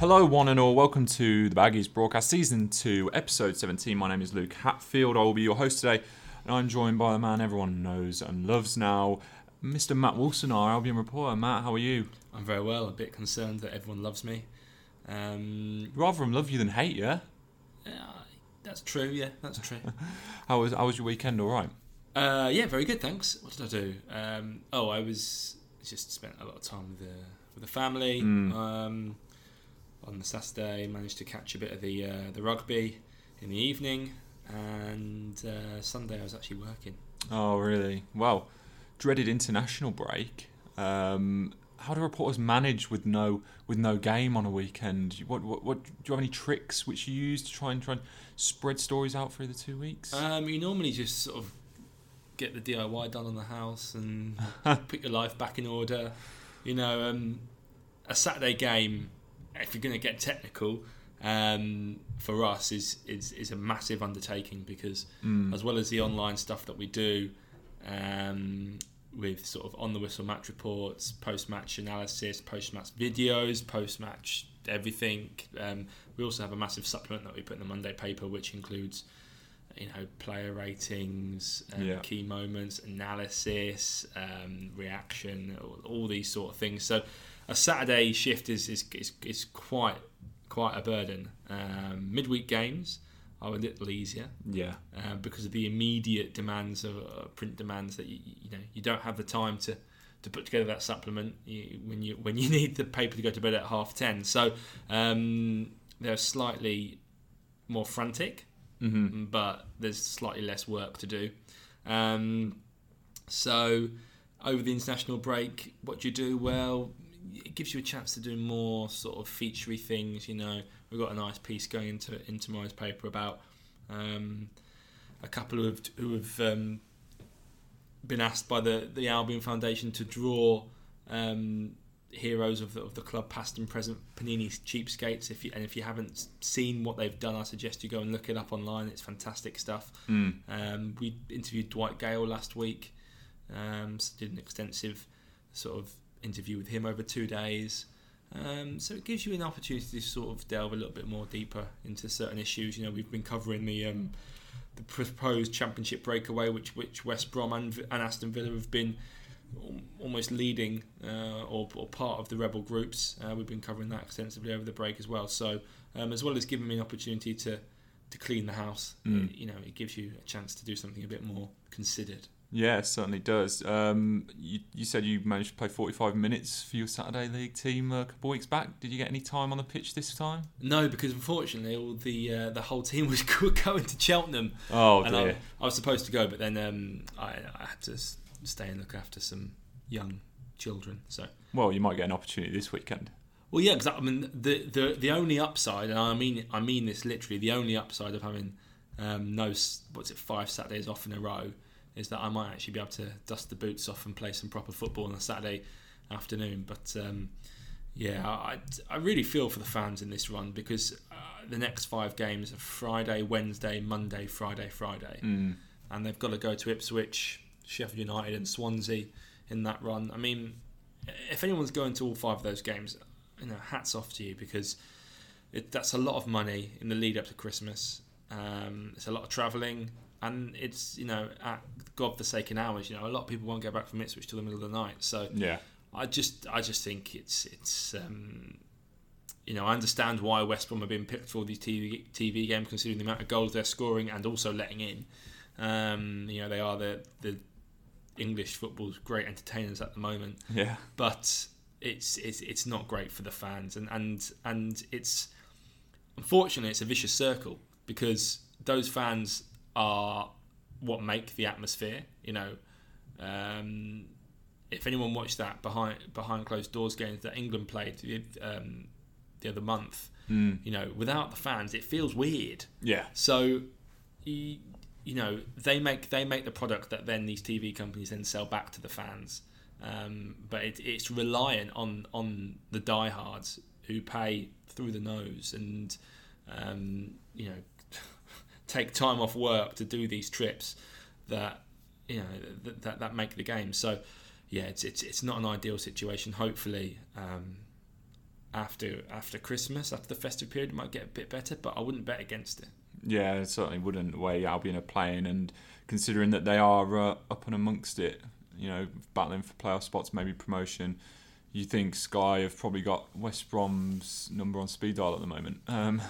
Hello, one and all. Welcome to the Baggies broadcast, season two, episode 17. My name is Luke Hatfield. I will be your host today, and I'm joined by the man everyone knows and loves now, Mr. Matt Wilson, our Albion reporter. Matt, how are you? I'm very well. A bit concerned that everyone loves me. Um, Rather them love you than hate you. yeah, that's true. Yeah, that's true. How was how was your weekend? All right. uh, yeah, very good. Thanks. What did I do? Um, oh, I was just spent a lot of time with the with the family. Mm. Um, on the Saturday, managed to catch a bit of the uh, the rugby in the evening, and uh, Sunday I was actually working. Oh, really? Well, dreaded international break. Um, how do reporters manage with no with no game on a weekend? What, what what do you have any tricks which you use to try and try and spread stories out through the two weeks? Um, you normally just sort of get the DIY done on the house and put your life back in order. You know, um, a Saturday game, if you're going to get technical, um, for us is, is is a massive undertaking because Mm. as well as the online stuff that we do um, with sort of on the whistle match reports, post match analysis, post match videos, post match everything. Um, we also have a massive supplement that we put in the Monday paper, which includes you know player ratings, um, Yeah. key moments, analysis, um, reaction, all, all these sort of things. So a Saturday shift is is, is, is quite quite a burden. Um, midweek games are a little easier yeah. uh, because of the immediate demands of uh, print demands that you, you know you don't have the time to to put together that supplement you, when you when you need the paper to go to bed at half ten. So um, they're slightly more frantic, Mm-hmm. but there's slightly less work to do. Um, so over the international break, what do you do? Well, it gives you a chance to do more sort of featurey things. You know, we've got a nice piece going into in tomorrow's paper about um, a couple who have, who have um, been asked by the the Albion Foundation to draw. Um, heroes of the, of the club, past and present, Panini's cheapskates. If you and if you haven't seen what they've done, I suggest you go and look it up online. It's fantastic stuff. Mm. Um, we interviewed Dwight Gayle last week. Um, so did an extensive sort of interview with him over two days. Um, so it gives you an opportunity to sort of delve a little bit more deeper into certain issues. You know, we've been covering the um, the proposed championship breakaway, which which West Brom and, and Aston Villa have been almost leading uh, or, or part of the rebel groups. Uh, we've been covering that extensively over the break as well. So um, as well as giving me an opportunity to to clean the house, Mm. you know, it gives you a chance to do something a bit more considered. Yeah, certainly does. Um, you, you said you managed to play 45 minutes for your Saturday League team a couple of weeks back. Did you get any time on the pitch this time? No, because unfortunately, all the uh, the whole team was going to Cheltenham, Oh, and dear. I, I was supposed to go, but then um, I, I had to stay and look after some young children. So, Well, you might get an opportunity this weekend. well, yeah, because I mean, the, the the only upside, and I mean I mean this literally, the only upside of having um, no what's it five Saturdays off in a row is that I might actually be able to dust the boots off and play some proper football on a Saturday afternoon. But um, yeah, I, I really feel for the fans in this run because uh, the next five games are Friday, Wednesday, Monday, Friday, Friday, Mm. and they've got to go to Ipswich, Sheffield United, and Swansea in that run. I mean, if anyone's going to all five of those games, you know, hats off to you because it, that's a lot of money in the lead up to Christmas. Um, it's a lot of travelling, and it's you know at god-forsaken hours. You know, a lot of people won't get back from Ipswich till the middle of the night. So Yeah. I just I just think it's it's um, you know I understand why West Brom have been picked for these TV TV games considering the amount of goals they're scoring and also letting in. Um, you know they are the the English football's great entertainers at the moment, Yeah. but it's it's it's not great for the fans and and and it's unfortunately it's a vicious circle because those fans are what make the atmosphere. You know. Um, if anyone watched that behind behind closed doors games that England played um, the other month, Mm. you know, without the fans, it feels weird. Yeah. So, you, you know, they make they make the product that then these TV companies then sell back to the fans. Um, but it, it's reliant on on the diehards who pay through the nose and um, you know take time off work to do these trips that you know that that, that make the game. So yeah, it's, it's it's not an ideal situation. Hopefully, um, after after Christmas, after the festive period, it might get a bit better. But I wouldn't bet against it. Yeah, it certainly wouldn't. The way Albion are playing, and considering that they are uh, up and amongst it, you know, battling for playoff spots, maybe promotion. You think Sky have probably got West Brom's number on speed dial at the moment. Um,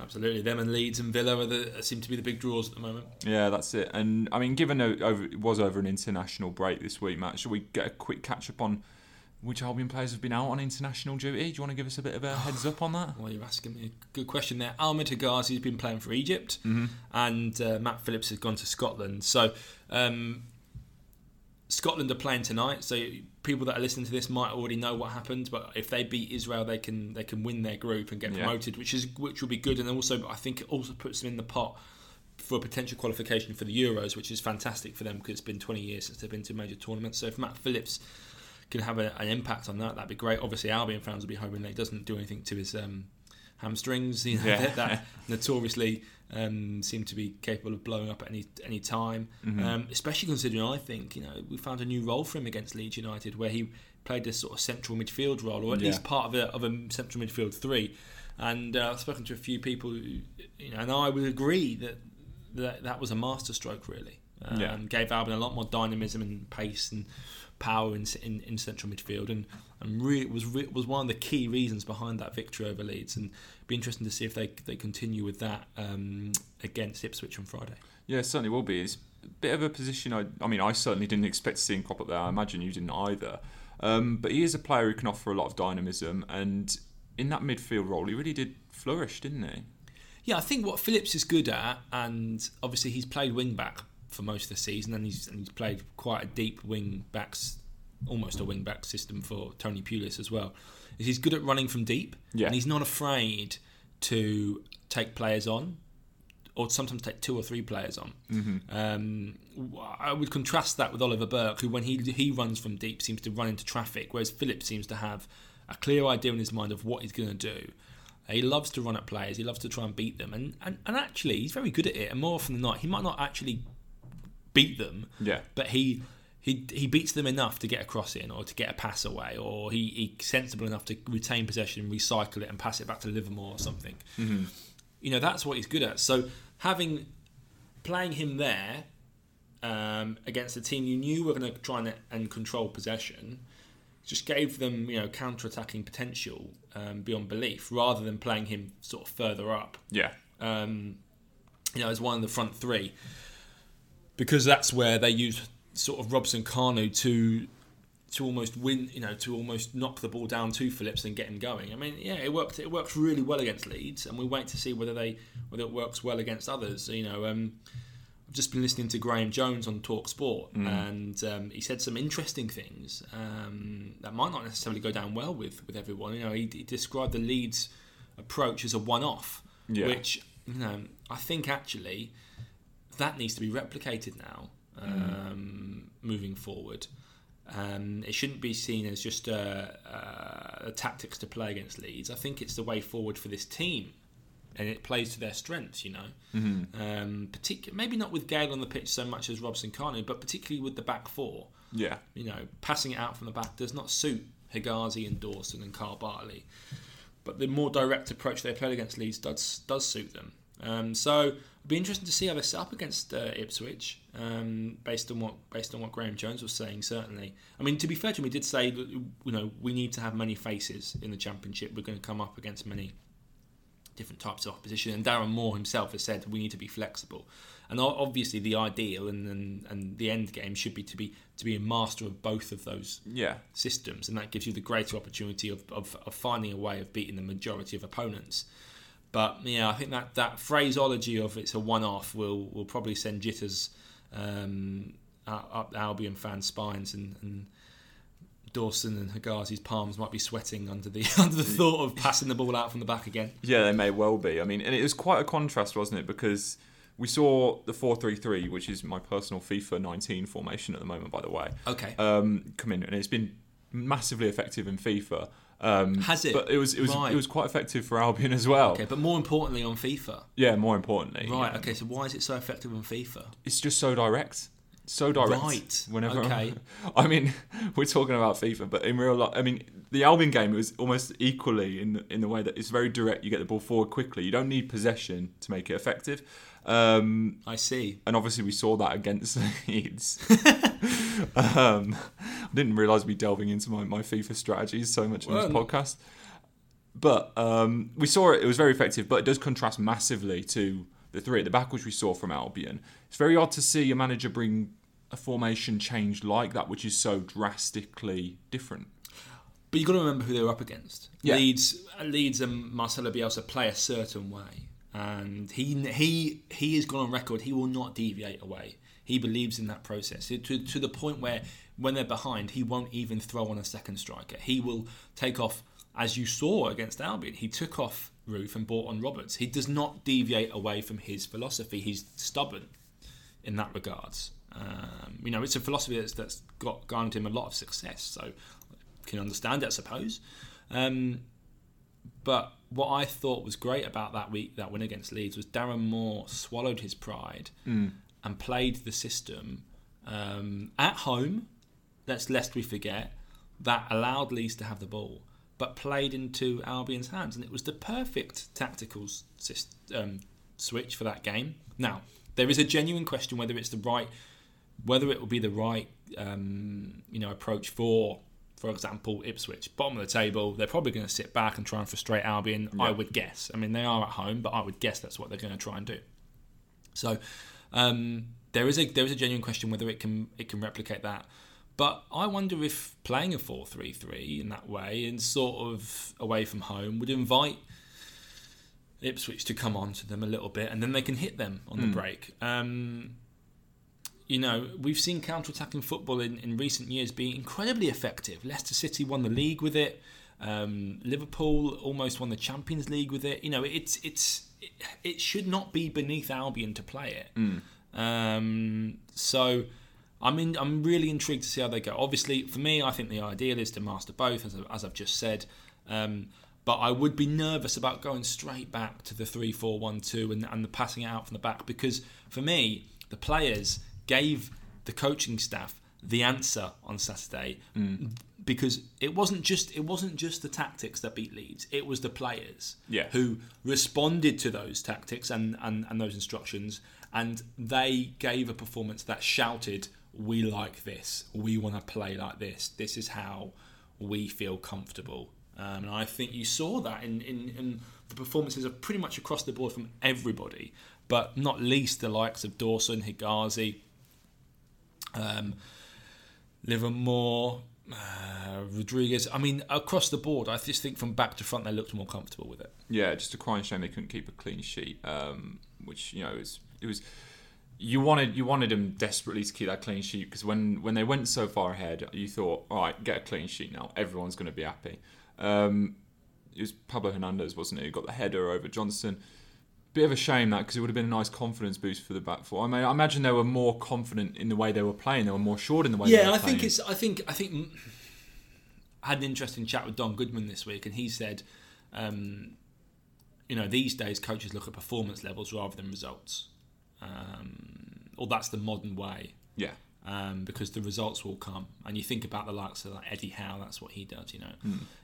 Absolutely, them and Leeds and Villa are the, seem to be the big draws at the moment. Yeah, that's it. And I mean, given it, over, it was over an international break this week, Matt, should we get a quick catch up on which Albion players have been out on international duty? Do you want to give us a bit of a heads up on that? Well, you're asking me a good question there. Ahmed Hegazi has been playing for Egypt, Mm-hmm. and uh, Matt Phillips has gone to Scotland. So. Um, Scotland are playing tonight, so people that are listening to this might already know what happened. But if they beat Israel, they can they can win their group and get Yeah. promoted, which is which will be good. And also, I think it also puts them in the pot for a potential qualification for the Euros, which is fantastic for them because it's been 20 years since they've been to a major tournament. So if Matt Phillips can have a, an impact on that, that'd be great. Obviously, Albion fans will be hoping that he doesn't do anything to his um, hamstrings. You know, Yeah. that, that notoriously um, seem to be capable of blowing up at any any time. Mm-hmm. Um, especially considering, I think you know we found a new role for him against Leeds United, where he played this sort of central midfield role, or at Yeah. least part of a of a central midfield three. And uh, I've spoken to a few people, who, you know, and I would agree that that, that was a masterstroke, really. Um, Yeah. Gave Albion a lot more dynamism and pace and power in in, in central midfield, and and really was was one of the key reasons behind that victory over Leeds. And be interesting to see if they they continue with that um, against Ipswich on Friday. Yeah, it certainly will be. It's a bit of a position. I, I mean, I certainly didn't expect to see him crop up there. I imagine you didn't either. Um, but he is a player who can offer a lot of dynamism, and in that midfield role, he really did flourish, didn't he? Yeah, I think what Phillips is good at, and obviously he's played wing back for most of the season, and he's and he's played quite a deep wing backs, almost a wing back system for Tony Pulis as well. Is he's good at running from deep, Yeah. and he's not afraid to take players on, or sometimes take two or three players on. Um, I would contrast that with Oliver Burke, who when he he runs from deep seems to run into traffic, whereas Phillips seems to have a clear idea in his mind of what he's going to do. He loves to run at players. He loves to try and beat them, and, and and actually he's very good at it. And more often than not, he might not actually beat them, Yeah. but he he he beats them enough to get a cross in or to get a pass away, or he he's sensible enough to retain possession, recycle it, and pass it back to Livermore or something. You know that's what he's good at. So having playing him there um, against a team you knew were going to try and, and control possession just gave them you know counter-attacking potential um, beyond belief rather than playing him sort of further up Yeah. um, you know, as one of the front three, because that's where they use sort of Robson-Kanu to to almost win, you know, to almost knock the ball down to Phillips and get him going. I mean, yeah, it worked. It works really well against Leeds, and we wait to see whether they whether it works well against others. You know, um, I've just been listening to Graham Jones on Talk Sport, and um, he said some interesting things um, that might not necessarily go down well with with everyone. You know, he, he described the Leeds approach as a one-off, Yeah. which you know I think actually that needs to be replicated now um, moving forward. Um, it shouldn't be seen as just a uh, tactics to play against Leeds. I think it's the way forward for this team, and it plays to their strengths. You know, um, particular maybe not with Gayle on the pitch so much as Robson-Kanu, but particularly with the back four. Yeah. You know, passing it out from the back does not suit Hegazi and Dawson and Kyle Bartley. But the more direct approach they played against Leeds does does suit them. Um, so be interesting to see how they set up against uh, Ipswich, um, based on what based on what Graham Jones was saying. Certainly, I mean to be fair to him, he did say that you know we need to have many faces in the Championship. We're going to come up against many different types of opposition. And Darren Moore himself has said we need to be flexible. And obviously, the ideal and, and, and the end game should be to be to be a master of both of those Yeah. systems, and that gives you the greater opportunity of, of, of finding a way of beating the majority of opponents. But yeah, I think that, that phraseology of it's a one-off will will probably send jitters um, up Albion fans' spines, and, and Dawson and Hegazi's palms might be sweating under the under the thought of passing the ball out from the back again. Yeah, they may well be. I mean, and it was quite a contrast, wasn't it? Because we saw the 4 3 3, which is my personal FIFA 19 formation at the moment, by the way, Okay. um, come in, and it's been massively effective in FIFA. Um, Has it? But it was it was Right. it was quite effective for Albion as well. Okay, but more importantly on FIFA. Yeah, more importantly, Right. yeah. Okay. So why is it so effective on FIFA? it's just so direct, so direct. Right, Whenever, okay. I mean, we're talking about FIFA, but in real life, I mean, the Albion game it was almost equally in in the way that it's very direct. You get the ball forward quickly. You don't need possession to make it effective. Um, I see. and obviously we saw that against Leeds. um, I didn't realise we'd be delving into my, my FIFA strategies so much in this podcast. But um, we saw it; it was very effective. But it does contrast massively to the three at the back, which we saw from Albion. It's very odd to see a manager bring a formation change like that, which is so drastically different. But you've got to remember who they were up against. Yeah. Leeds, Leeds, and Marcelo Bielsa play a certain way, and he he he has gone on record. He will not deviate away. He believes in that process to to the point where when they're behind, he won't even throw on a second striker. He will take off, as you saw against Albion. He took off Roofe and brought on Roberts. He does not deviate away from his philosophy. He's stubborn in that regards. Um, you know, it's a philosophy that's, that's got garnered him a lot of success. So can understand it, I suppose. Um, but what I thought was great about that week, that win against Leeds, was Darren Moore swallowed his pride and played the system um, at home. Let's lest we forget that allowed Leeds to have the ball, but played into Albion's hands, and it was the perfect tactical um, switch for that game. Now there is a genuine question whether it's the right, whether it will be the right, um, you know, approach for for example, Ipswich, bottom of the table, they're probably going to sit back and try and frustrate Albion. I would guess. I mean, they are at home, but I would guess that's what they're going to try and do. So um, there is a there is a genuine question whether it can it can replicate that. But I wonder if playing a 4-3-3 in that way and sort of away from home would invite Ipswich to come on to them a little bit, and then they can hit them on the break. Um, you know, we've seen counter-attacking football in, in recent years be incredibly effective. Leicester City won the league with it. Um, Liverpool almost won the Champions League with it. You know, it's it's it, it should not be beneath Albion to play it. Um, so, I mean, I'm really intrigued to see how they go. Obviously, for me, I think the ideal is to master both, as, as I've just said. Um, but I would be nervous about going straight back to the 3 4 1 2 and, and the passing it out from the back because for me, the players gave the coaching staff the answer on Saturday because it wasn't just it wasn't just the tactics that beat Leeds. It was the players Yeah. who responded to those tactics and, and, and those instructions and they gave a performance that shouted we like this. We want to play like this. This is how we feel comfortable. Um, and I think you saw that in, in, in the performances of pretty much across the board from everybody but not least the likes of Dawson Hegazi um, Livermore, uh, Rodriguez. I mean, across the board, I just think from back to front they looked more comfortable with it. Yeah, just a crying shame they couldn't keep a clean sheet. Um, which you know is it was you wanted you wanted them desperately to keep that clean sheet because when when they went so far ahead, you thought, all right, get a clean sheet now. Everyone's going to be happy. Um, it was Pablo Hernandez, wasn't it? Who got the header over Johnstone. Bit of a shame that because it would have been a nice confidence boost for the back four. I mean, I imagine they were more confident in the way they were playing. They were more assured in the way. they Yeah, were I think it's. I think. I think. mm, I had an interesting chat with Don Goodman this week, and he said, um, you know, these days coaches look at performance levels rather than results. Um, or that's the modern way. yeah. um, because the results will come. And you think about the likes of like Eddie Howe, that's what he does. You know,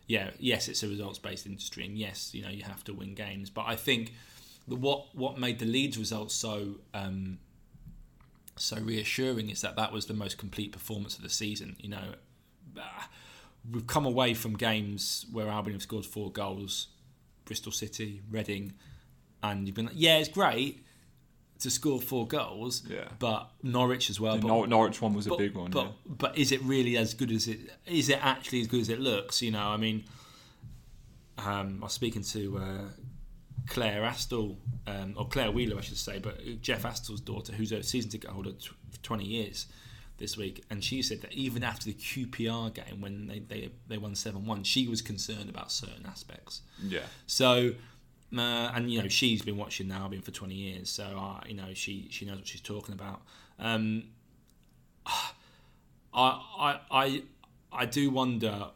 yeah, yes, it's a results-based industry, and yes, you know, you have to win games. But I think what what made the Leeds results so um, so reassuring is that that was the most complete performance of the season. You know, we've come away from games where Albion have scored four goals, Bristol City, Reading, and you've been like, yeah, it's great to score four goals, Yeah. but Norwich as well. The but, Nor- Norwich one was a big one. But yeah. but is it really as good as it? Is it actually as good as it looks? You know, I mean, um, I was speaking to uh, Claire Astle, um, or Claire Wheeler, I should say, but Jeff Astle's daughter, who's a season ticket holder for 20 years this week, and she said that even after the QPR game when they they, they won seven one, she was concerned about certain aspects. Yeah. So, uh, and you know, she's been watching now, been for 20 years, so uh, you know, she she knows what she's talking about. Um, I I I I do wonder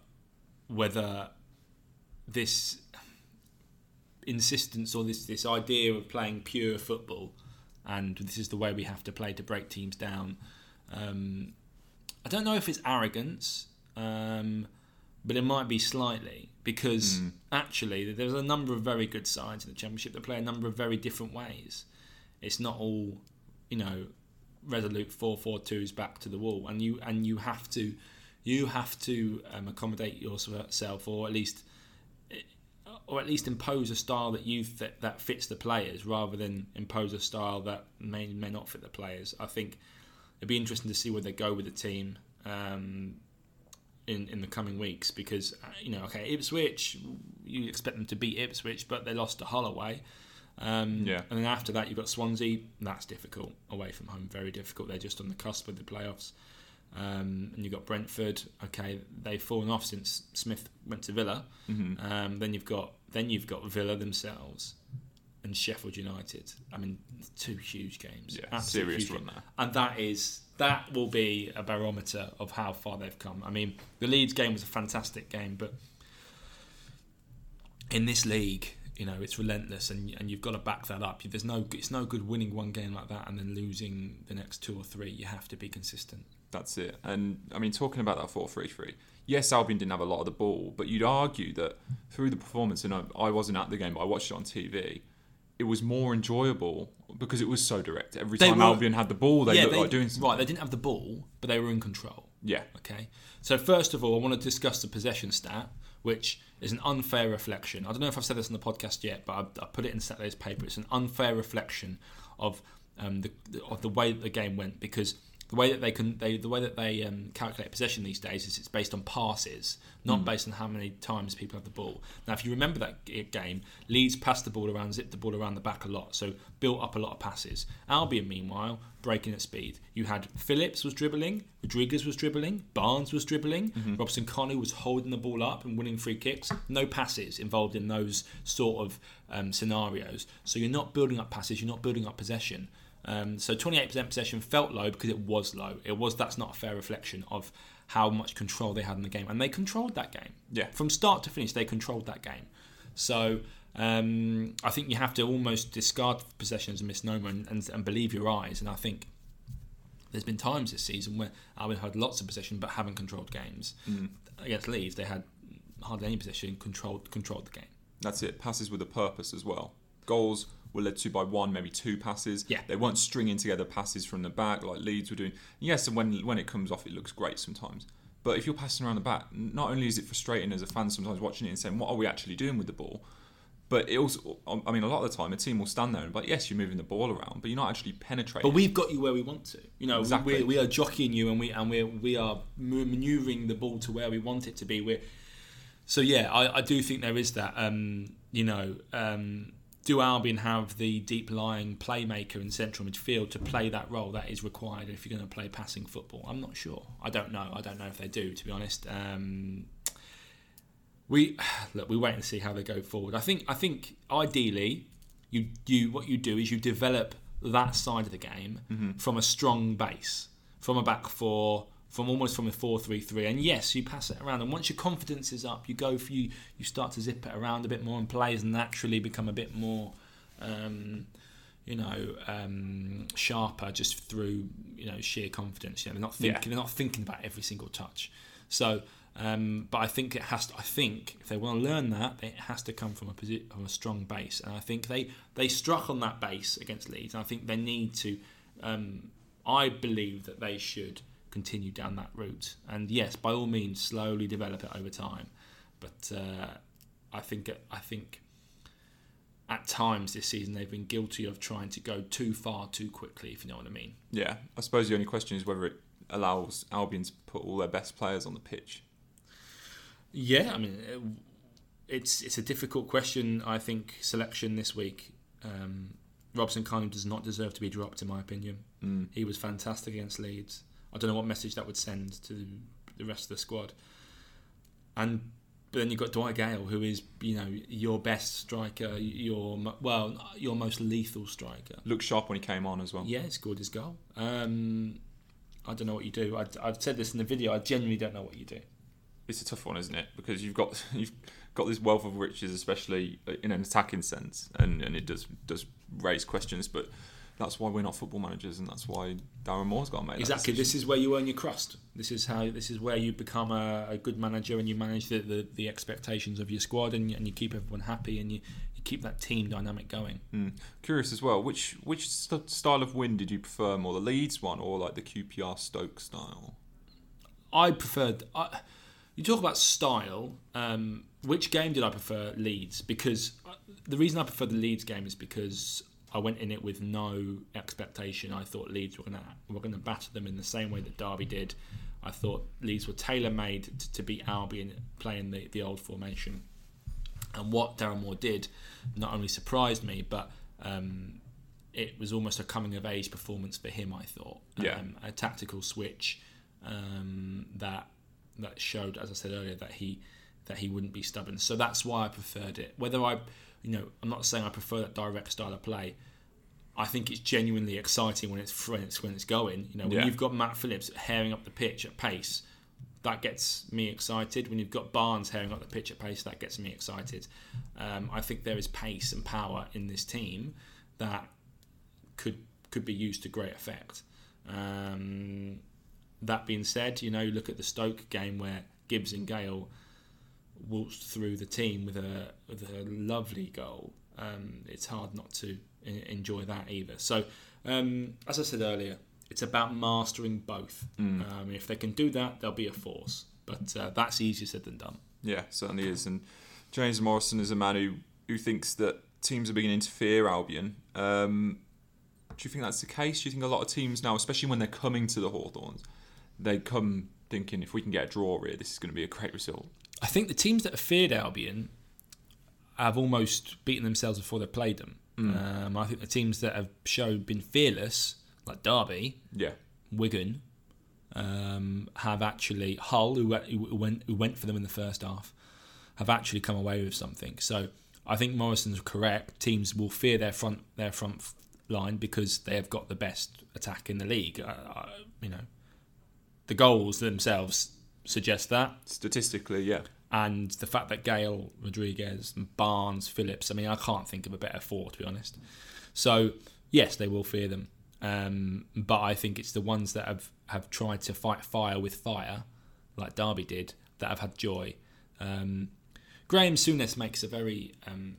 whether this insistence or this this idea of playing pure football and this is the way we have to play to break teams down. Um, I don't know if it's arrogance, um, but it might be slightly because actually there's a number of very good sides in the Championship that play a number of very different ways. It's not all, you know, resolute four four twos back to the wall, and you and you have to, you have to um, accommodate yourself, or at least, or at least impose a style that you th- that fits the players, rather than impose a style that may may not fit the players. I think it'd be interesting to see where they go with the team. Um, in, in the coming weeks because uh, you know okay Ipswich you expect them to beat Ipswich but they lost to Holloway um, Yeah. and then after that you've got Swansea that's difficult away from home very difficult they're just on the cusp of the playoffs um, and you've got Brentford okay they've fallen off since Smith went to Villa Mm-hmm. um, then you've got then you've got Villa themselves and Sheffield United I mean two huge games Yeah, Absolute serious huge run there. and that is that will be a barometer of how far they've come. I mean, the Leeds game was a fantastic game, but in this league, you know, it's relentless, and and you've got to back that up. There's no, it's no good winning one game like that and then losing the next two or three. You have to be consistent. That's it. And I mean, talking about that 4 3 3, yes, Albion didn't have a lot of the ball, but you'd argue that through the performance, and I, I wasn't at the game, but I watched it on TV, it was more enjoyable because it was so direct. Every They time were- Albion had the ball, they looked like doing something. right. They didn't have the ball, but they were in control. Yeah. Okay. So first of all, I want to discuss the possession stat, which is an unfair reflection. I don't know if I've said this on the podcast yet, but I, I put it in Saturday's paper. It's an unfair reflection of um, the of the way that the game went because the way that they can they the way that they um, calculate possession these days is it's based on passes, not based on how many times people have the ball. Now, if you remember that g- game, Leeds passed the ball around, zipped the ball around the back a lot, so built up a lot of passes. Albion, meanwhile, breaking at speed. You had Phillips was dribbling, Rodriguez was dribbling, Barnes was dribbling, Robson-Kanu was holding the ball up and winning free kicks. No passes involved in those sort of um, scenarios. So you're not building up passes, you're not building up possession. Um, so 28% possession felt low because it was low. It was that's not a fair reflection of how much control they had in the game, and they controlled that game. Yeah. from start to finish, they controlled that game. So um, I think you have to almost discard possession as a misnomer and, and, and believe your eyes. And I think there's been times this season where Albion had lots of possession but haven't controlled games. Against Leeds, they had hardly any possession, controlled controlled the game. That's it. Passes with a purpose as well. Goals were led to by one, maybe two passes. Yeah. They weren't stringing together passes from the back like Leeds were doing. Yes, and when when it comes off, it looks great sometimes. But if you're passing around the back, not only is it frustrating as a fan sometimes watching it and saying, "What are we actually doing with the ball?" But it also, I mean, a lot of the time, a team will stand there and be like, "Yes, you're moving the ball around, but you're not actually penetrating." But we've got you where we want to. You know, Exactly. we, we are jockeying you, and we and we we are manoeuvring the ball to where we want it to be. We're, so yeah, I, I do think there is that. Um, you know, um, do Albion have the deep lying playmaker in central midfield to play that role that is required if you're going to play passing football? I'm not sure. I don't know. I don't know if they do, to be honest. Um, we look. We wait and see how they go forward. I think. I think ideally, you you what you do is you develop that side of the game from a strong base, from a back four, from almost from a four-three-three. And yes, you pass it around. And once your confidence is up, you go for you. You start to zip it around a bit more, and players naturally become a bit more. Um, you know, um, sharper just through you know sheer confidence. You know, they're not thinking. Yeah. They're not thinking about every single touch. So, um, but I think it has. To, I think if they want to learn that, it has to come from a posi- from a strong base. And I think they they struck on that base against Leeds. And I think they need to. Um, I believe that they should continue down that route. And yes, by all means, slowly develop it over time. But uh, I think I think at times this season they've been guilty of trying to go too far too quickly. If you know what I mean. yeah, I suppose the only question is whether it allows Albion to put all their best players on the pitch. Yeah, I mean, uh, it's it's a difficult question. I think selection this week. Um, Robson-Kanu does not deserve to be dropped, in my opinion. Mm. He was fantastic against Leeds. I don't know what message that would send to the rest of the squad. And but then you've got Dwight Gayle, who is you know your best striker, your well your most lethal striker. Looked sharp when he came on as well. Yeah, he scored his goal. Um, I don't know what you do. I, I've said this in the video. I genuinely don't know what you do. it's a tough one, isn't it? Because you've got you've got this wealth of riches, especially in an attacking sense, and, and it does does raise questions. But that's why we're not football managers, and that's why Darren Moore's got to make Exactly. This is where you earn your crust. This is how. This is where you become a, a good manager, and you manage the, the, the expectations of your squad, and, and you keep everyone happy, and you, you keep that team dynamic going. Mm. Curious as well. Which which st- style of win did you prefer more, the Leeds one or like the QPR Stoke style? I preferred. I, you talk about style. Um, which game did I prefer? Leeds, because uh, the reason I prefer the Leeds game is because I went in it with no expectation. I thought Leeds were gonna were gonna batter them in the same way that Derby did. I thought Leeds were tailor made to, to beat Albion playing the, the old formation. And what Darren Moore did not only surprised me, but um, it was almost a coming of age performance for him. I thought, Yeah. um, a tactical switch um, that that showed, as I said earlier, that he that he wouldn't be stubborn. So that's why I preferred it. Whether I, you know, I'm not saying I prefer that direct style of play. I think it's genuinely exciting when it's when it's when it's going. You know, when Yeah. you've got Matt Phillips herring up the pitch at pace, that gets me excited. When you've got Barnes herring up the pitch at pace, that gets me excited. Um, I think there is pace and power in this team that could could be used to great effect. Um, that being said, you know, you look at the Stoke game where Gibbs and Gayle waltzed through the team with a with a lovely goal. Um, it's hard not to e- enjoy that either. So, um, as I said earlier, it's about mastering both. Um, if they can do that, they'll be a force. But uh, that's easier said than done. Yeah, certainly is. And James Morrison is a man who, who thinks that teams are beginning to fear Albion. Um, do you think that's the case? Do you think a lot of teams now, especially when they're coming to the Hawthorns, they come thinking if we can get a draw here, this is going to be a great result? I think the teams that have feared Albion have almost beaten themselves before they played them. Um, I think the teams that have shown been fearless, like Derby, Yeah, Wigan, um, have actually Hull, who, who went who went for them in the first half, have actually come away with something. So I think Morrison's correct. Teams will fear their front their front line because they have got the best attack in the league. You know, the goals themselves suggest that statistically, yeah. And the fact that Gayle, Rodriguez, Barnes, Phillips. I mean, I can't think of a better four to be honest. So yes, they will fear them, um, but I think it's the ones that have have tried to fight fire with fire, like Derby did, that have had joy. Um, Graham Souness makes a very um,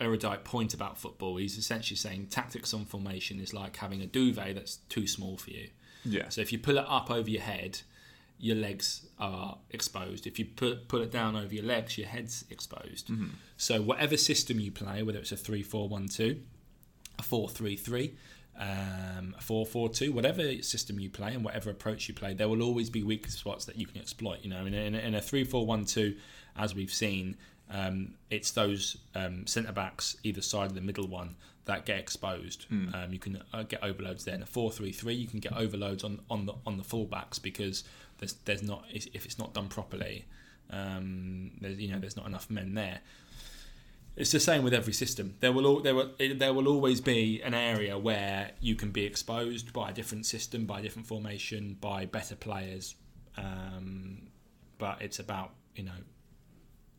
erudite point about football. He's essentially saying tactics on formation is like having a duvet that's too small for you. Yeah. So if you pull it up over your head, your legs are exposed. If you put pull it down over your legs, your head's exposed. So whatever system you play, whether it's a 3-4-1-2, a 4-3-3, um, a 4-4-2, whatever system you play and whatever approach you play, there will always be weak spots that you can exploit. You know, in a, in a, in a 3-4-1-2, as we've seen, um, it's those um, centre backs either side of the middle one that get exposed. Um, you can uh, get overloads there. In a four-three-three, you can get overloads on, on the on the fullbacks because there's there's not if it's not done properly, um, there's you know there's not enough men there. It's the same with every system. There will al- there will there will always be an area where you can be exposed by a different system, by a different formation, by better players. Um, but it's about you know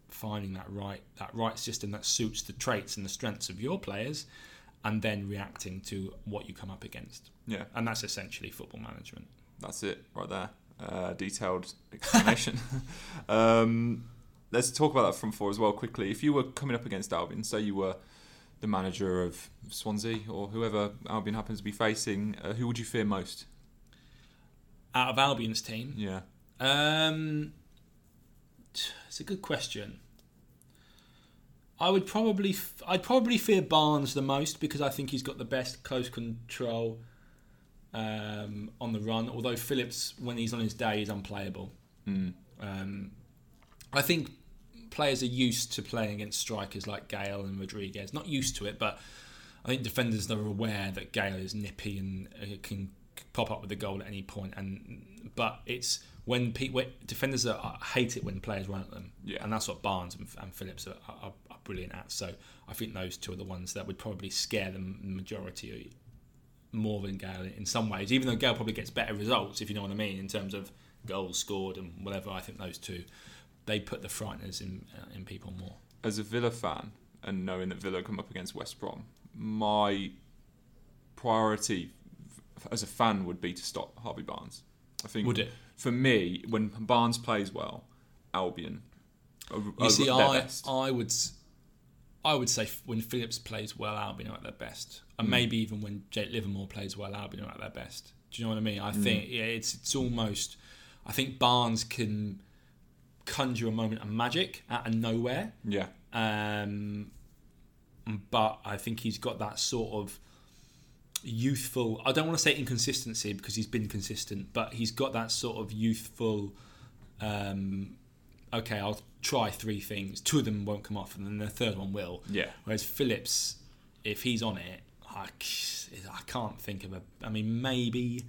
finding that right that right system that suits the traits and the strengths of your players, and then reacting to what you come up against. Yeah, And that's essentially football management. that's it right there. Uh, detailed explanation. um, let's talk about that front four as well quickly. If you were coming up against Albion, say you were the manager of Swansea or whoever Albion happens to be facing, uh, who would you fear most? Out of Albion's team, Yeah, Um, it's a good question. I would probably, f- I'd probably fear Barnes the most because I think he's got the best close control um, on the run. Although Phillips, when he's on his day, is unplayable. mm. Um, I think players are used to playing against strikers like Gayle and Rodriguez. Not used to it, but I think defenders are aware that Gayle is nippy and uh, can pop up with a goal at any point. And but it's when, pe- defenders are, hate it when players run at them, Yeah. and that's what Barnes and, and Phillips are, are, are brilliant at. So I think those two are the ones that would probably scare the majority more than Gayle in some ways. Even though Gayle probably gets better results, if you know what I mean, in terms of goals scored and whatever. I think those two they put the frighteners in uh, in people more. as a Villa fan and knowing that Villa come up against West Brom, my priority as a fan would be to stop Harvey Barnes. I think Would it? for me when Barnes plays well, Albion. Are, You are see, their I best. I would I would say when Phillips plays well, Albion are at their best, and Mm. maybe even when Jake Livermore plays well, Albion are at their best. Do you know what I mean? Mm. I think yeah, it's it's almost. I think Barnes can conjure a moment of magic out of nowhere, yeah, um, but I think he's got that sort of youthful. I don't want to say inconsistency because he's been consistent, but he's got that sort of youthful. Um, okay, I'll try three things. Two of them won't come off, and then the third one will. yeah, Whereas Phillips, if he's on it, I, I can't think of a. I mean, maybe,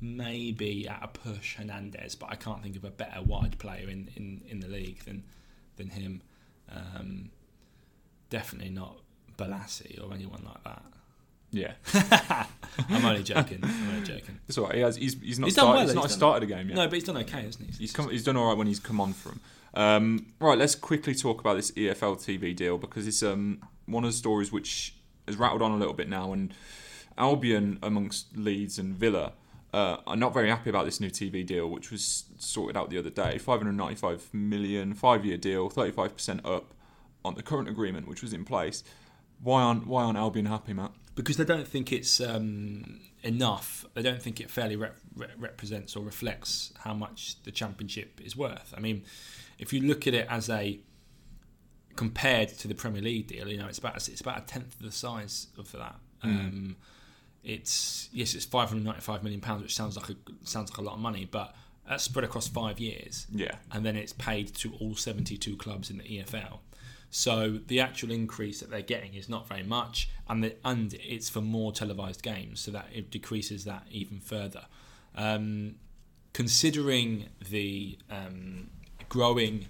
maybe at a push Hernandez, but I can't think of a better wide player in, in, in the league than than him. Um, definitely not Balassi or anyone like that. yeah. I'm only joking. I'm only joking. It's all right. He has, he's, he's not He's started, well, he's he's not started a game yet. No, but he's done okay, hasn't he? He's come, he's done all right when he's come on from. Um, right, let's quickly talk about this EFL TV deal because it's um, one of the stories which has rattled on a little bit now, and Albion amongst Leeds and Villa uh, are not very happy about this new TV deal, which was sorted out the other day. 595 million, five-year deal, 35% up on the current agreement, which was in place. Why aren't Why aren't Albion happy, Matt? because they don't think it's um, enough. They don't think it fairly rep- re- represents or reflects how much the championship is worth. I mean, if you look at it as a compared to the Premier League deal, you know, it's about it's about a tenth of the size of that. Um, it's yes, it's five hundred ninety-five million pounds, which sounds like a sounds like a lot of money, but that's spread across five years Yeah, and then it's paid to all 72 clubs in the EFL. So the actual increase that they're getting is not very much, and the, and it's for more televised games, so that it decreases that even further. Um, considering the um, growing,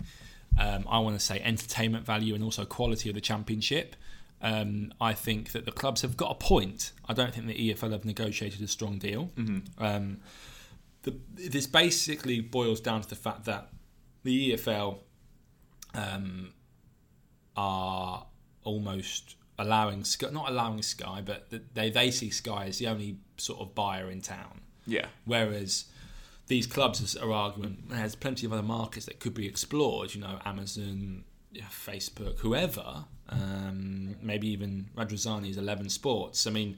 um, I want to say, entertainment value and also quality of the championship, um, I think that the clubs have got a point. I don't think the EFL have negotiated a strong deal. Um, the, this basically boils down to the fact that the EFL um, are almost allowing Sky, not allowing Sky, but they they see Sky as the only sort of buyer in town. yeah, Whereas these clubs are arguing there's plenty of other markets that could be explored. You know, Amazon, Facebook, whoever. Um, maybe even Radrizzani's Eleven Sports. I mean,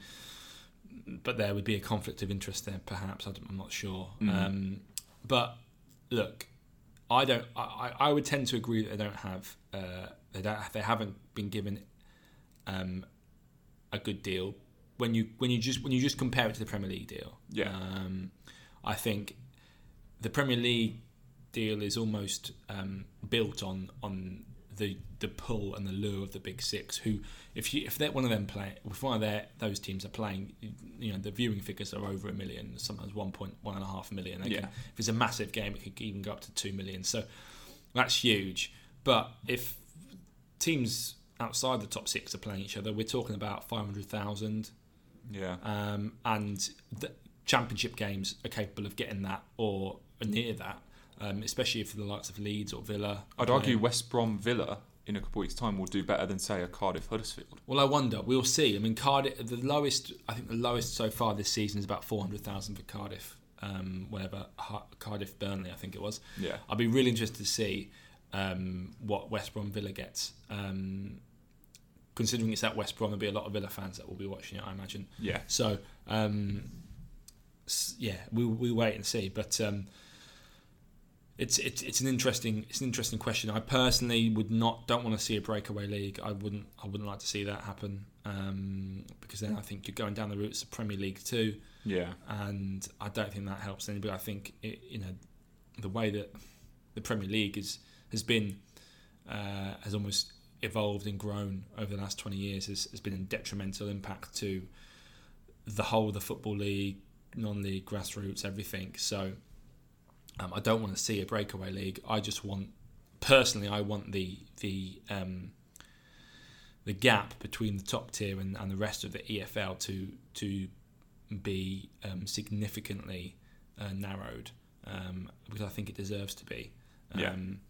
but there would be a conflict of interest there, perhaps. I'm not sure. Um, but look, I don't. I, I I would tend to agree that they don't have. Uh, they don't. They haven't been given um, a good deal when you when you just when you just compare it to the Premier League deal. Yeah. Um, I think the Premier League deal is almost um, built on on the the pull and the lure of the big six. Who, if you if they're one of them play, if one of their those teams are playing, you know the viewing figures are over a million, sometimes one point one and a half million. They Yeah. if it's a massive game, it could even go up to two million. So that's huge. But if teams outside the top six are playing each other, we're talking about five hundred thousand yeah. um, and the championship games are capable of getting that or near that, um, especially for the likes of Leeds or Villa. I'd argue playing. West Brom Villa in a couple of weeks' time will do better than say a Cardiff Huddersfield. Well, I wonder. We'll see. I mean, Cardiff. The lowest. I think the lowest so far this season is about four hundred thousand for Cardiff. Um, whatever Cardiff Burnley, I think it was. Yeah. I'd be really interested to see um, what West Brom Villa gets. Um, considering it's at West Brom, there'll be a lot of Villa fans that will be watching it. I imagine. Yeah. So um, yeah, we we wait and see. But um, it's it's it's an interesting it's an interesting question. I personally would not don't want to see a breakaway league. I wouldn't I wouldn't like to see that happen um, because then I think you're going down the routes of Premier League too. Yeah. and I don't think that helps anybody. I think it, you know the way that the Premier League is has been uh, has almost evolved and grown over the last 20 years has, has been a detrimental impact to the whole of the football league, non-league, grassroots, everything. So um, I don't want to see a breakaway league. I just want, personally, I want the the um, the gap between the top tier and, and the rest of the EFL to to be um, significantly uh, narrowed um, because I think it deserves to be. Yeah. Um,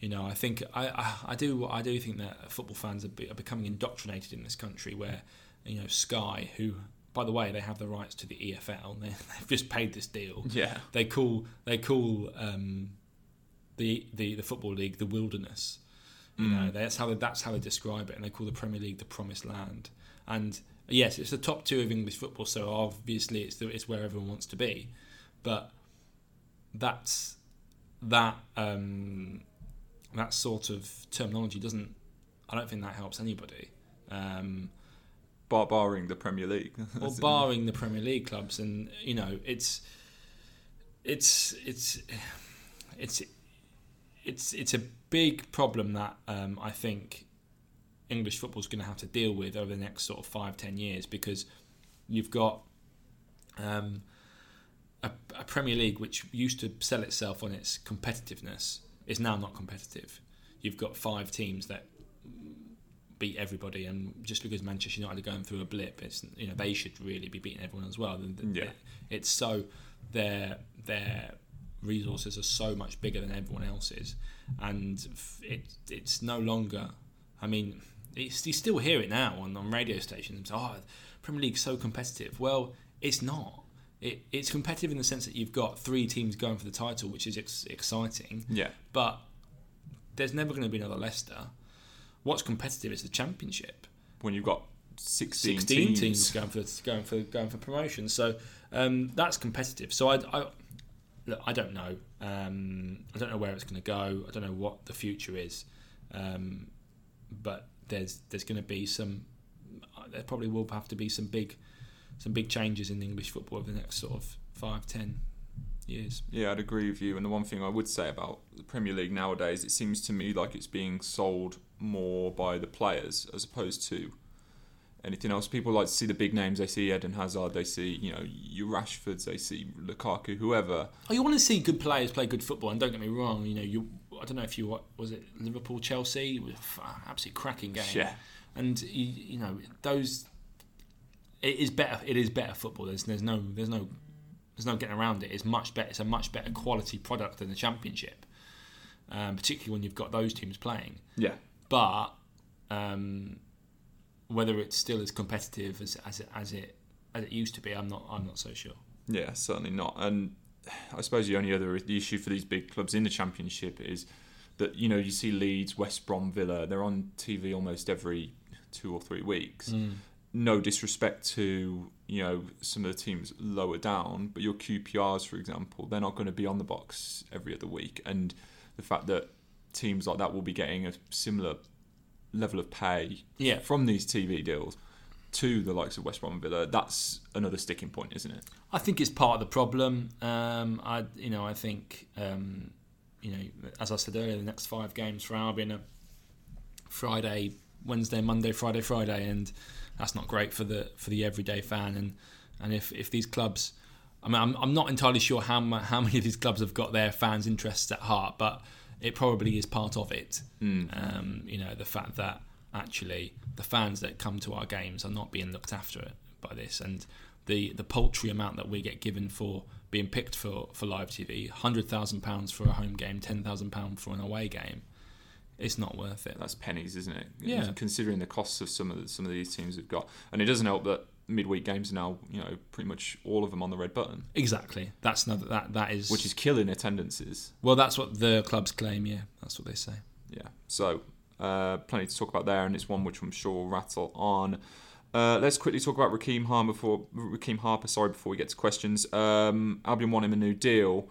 you know, I think I, I, I do I do think that football fans are, be, are becoming indoctrinated in this country, where you know Sky, who by the way, they have the rights to the EFL. They, they've just paid this deal. Yeah. They call they call um, the, the the football league the wilderness. You know, that's how they, that's how they describe it, and they call the Premier League the promised land. And yes, it's the top two of English football, so obviously it's the, it's where everyone wants to be. But that's that um, that sort of terminology doesn't. I don't think that helps anybody. Um, Bar barring the Premier League. well, barring the Premier League clubs, and you know, it's it's it's it's it's it's a big problem that um, I think English football is going to have to deal with over the next sort of five ten years because you've got um, a, a Premier League which used to sell itself on its competitiveness is now not competitive. You've got five teams that beat everybody, and just because Manchester United are going through a blip, it's you know they should really be beating everyone as well. Yeah. It's so their their resources are so much bigger than everyone else's, and it it's no longer. I mean, it's, you still hear it now on, on radio stations. Oh, Premier League's so competitive. Well, it's not. It, it's competitive in the sense that you've got three teams going for the title, which is ex- exciting yeah. but there's never going to be another Leicester. What's competitive is the Championship. When you've got 16, 16 teams, teams. going for going for going for promotion. So um, that's competitive. So I, I look, I don't know. Um, I don't know where it's going to go. I don't know what the future is. Um, but there's there's going to be some. There probably will have to be some big some big changes in English football over the next sort of five ten years. Yeah, I'd agree with you. And the one thing I would say about the Premier League nowadays, it seems to me like it's being sold more by the players as opposed to anything else. People like to see the big names. They see Eden Hazard. They see you know your Rashfords. They see Lukaku. Whoever. Oh, you want to see good players play good football, and don't get me wrong. You know, you I don't know if you what was it Liverpool Chelsea, absolutely cracking game. Yeah. and you, you know those. It is better. It is better football. There's there's no there's no there's no getting around it. It's much better. It's a much better quality product than the Championship, um, particularly when you've got those teams playing. Yeah. But um, whether it's still as competitive as, as it as it as it used to be, I'm not I'm not so sure. Yeah, certainly not. And I suppose the only other the issue for these big clubs in the Championship is that you know you see Leeds, West Brom, Villa. They're on TV almost every two or three weeks. No disrespect to you know some of the teams lower down, but your QPRs, for example, they're not going to be on the box every other week. And the fact that teams like that will be getting a similar level of pay Yeah. from these TV deals to the likes of West Brom and Villa, that's another sticking point, isn't it? I think it's part of the problem. Um, I, you know, I think, um, you know, as I said earlier, the next five games for Albion are Friday, Wednesday, Monday, Friday, Friday, and that's not great for the for the everyday fan. And and if, if these clubs, I mean, I'm, I'm not entirely sure how how many of these clubs have got their fans' interests at heart, but it probably is part of it. Um, you know, the fact that actually the fans that come to our games are not being looked after by this, and the the paltry amount that we get given for being picked for for live TV, hundred thousand pounds for a home game, ten thousand pound for an away game, it's not worth it. That's pennies, isn't it? Yeah. Considering the costs of some of the, some of these teams have got, and it doesn't help that midweek games are now, you know, pretty much all of them on the red button, Exactly. That's another that that is which is killing attendances. well, that's what the clubs claim. Yeah, that's what they say. Yeah. So uh, plenty to talk about there, and it's one which I'm sure will rattle on. Uh, let's quickly talk about Rekeem Harper before Rekeem Harper. Sorry, before we get to questions. Um, Albion want him a new deal.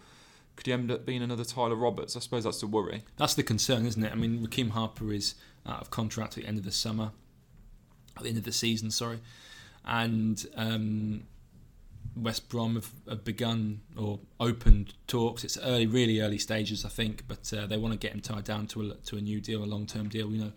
Could he end up being another Tyler Roberts? I suppose that's the worry. That's the concern, isn't it? I mean, Rekeem Harper is out of contract at the end of the summer, at the end of the season, sorry, and um, West Brom have, have begun or opened talks. It's early, really early stages, I think, but uh, they want to get him tied down to a to a new deal, a long term deal. You know,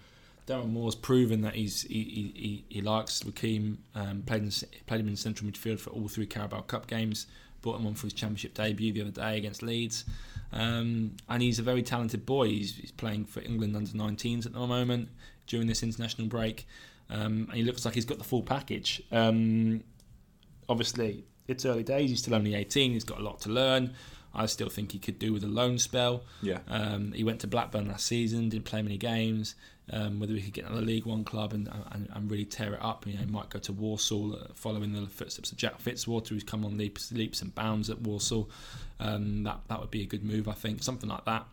Darren Moore's proven that he's he, he, he, likes Rekeem. Um, played in, played him in central midfield for all three Carabao Cup games. Brought him on for his championship debut the other day against Leeds, um, and he's a very talented boy. He's, he's playing for England under 19s at the moment during this international break, um, and he looks like he's got the full package. Um, obviously, it's early days. He's still only 18. He's got a lot to learn. I still think he could do with a loan spell. Yeah. Um, he went to Blackburn last season, didn't play many games. Um, whether he could get another League One club and, and, and really tear it up, you know, he might go to Walsall uh, following the footsteps of Jack Fitzwater, who's come on leaps, leaps and bounds at Walsall. Um, that that would be a good move, I think, something like that.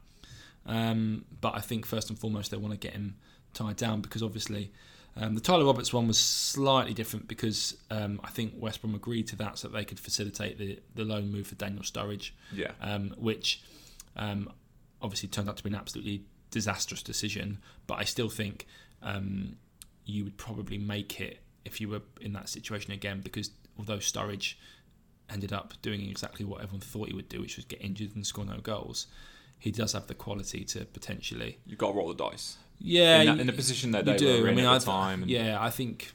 Um, but I think first and foremost they want to get him tied down because obviously um, the Tyler Roberts one was slightly different because um, I think West Brom agreed to that so that they could facilitate the, the loan move for Daniel Sturridge, Yeah. um, which um, obviously turned out to be an absolutely disastrous decision. But I still think um, you would probably make it if you were in that situation again because although Sturridge ended up doing exactly what everyone thought he would do, which was get injured and score no goals, he does have the quality to potentially You've got to roll the dice. Yeah, in, that, you- in the position that they do. were I in mean, at I the time. and- yeah, I think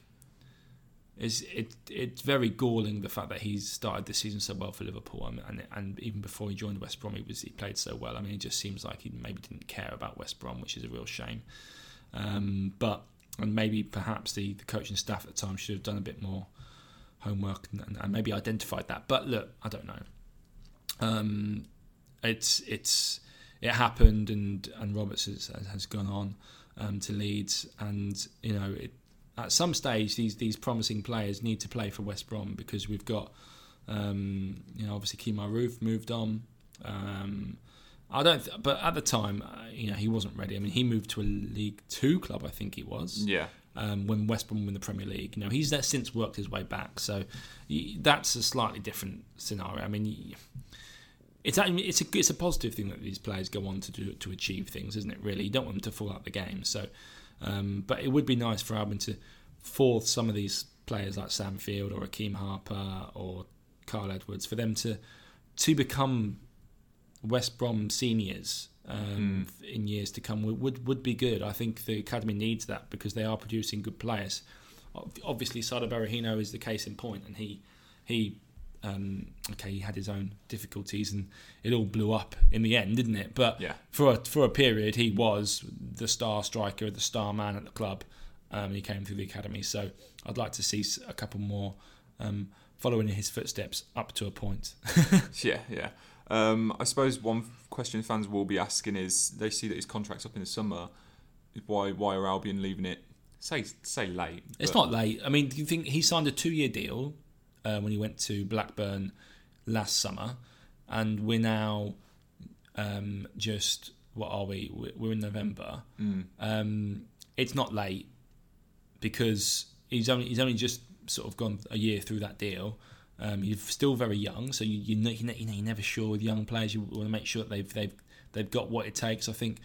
it's it it's very galling the fact that he's started the season so well for Liverpool, and and, and even before he joined West Brom, he was he played so well. I mean, it just seems like he maybe didn't care about West Brom, which is a real shame. Um, but and maybe perhaps the, the coaching staff at the time should have done a bit more homework and, and, and maybe identified that. But look, I don't know. Um, it's it's it happened, and and Roberts has, has gone on um, to Leeds, and you know it, at some stage these these promising players need to play for West Brom because we've got um, you know obviously Kemar Roofe moved on. Um, I don't, th- but at the time, uh, you know, he wasn't ready. I mean, he moved to a League Two club, I think he was Yeah. um, when West Brom win the Premier League. You know, he's there since worked his way back, so that's a slightly different scenario. I mean, y- it's a, it's a it's a positive thing that these players go on to do to achieve things, isn't it? Really, you don't want them to fall out the game. So, um, but it would be nice for Albion to for some of these players like Sam Field or Rekeem Harper or Kyle Edwards for them to to become West Brom seniors um, in years to come would, would would be good. I think the academy needs that because they are producing good players. Obviously, Saido Berahino is the case in point, and he he um, okay he had his own difficulties, and it all blew up in the end, didn't it? But Yeah. for a, for a period, he was the star striker, the star man at the club. Um, he came through the academy, so I'd like to see a couple more um, following in his footsteps up to a point. Yeah, yeah. Um, I suppose one question fans will be asking is they see that his contract's up in the summer. Why why are Albion leaving it? Say say late. It's not late. I mean, do you think he signed a two-year deal uh, when he went to Blackburn last summer, and we're now um, just what are we? We're in November. Mm, Um, it's not late because he's only he's only just sort of gone a year through that deal. Um, he's still very young, so you you know, you know you're never sure with young players. You want to make sure that they've they've they've got what it takes. I think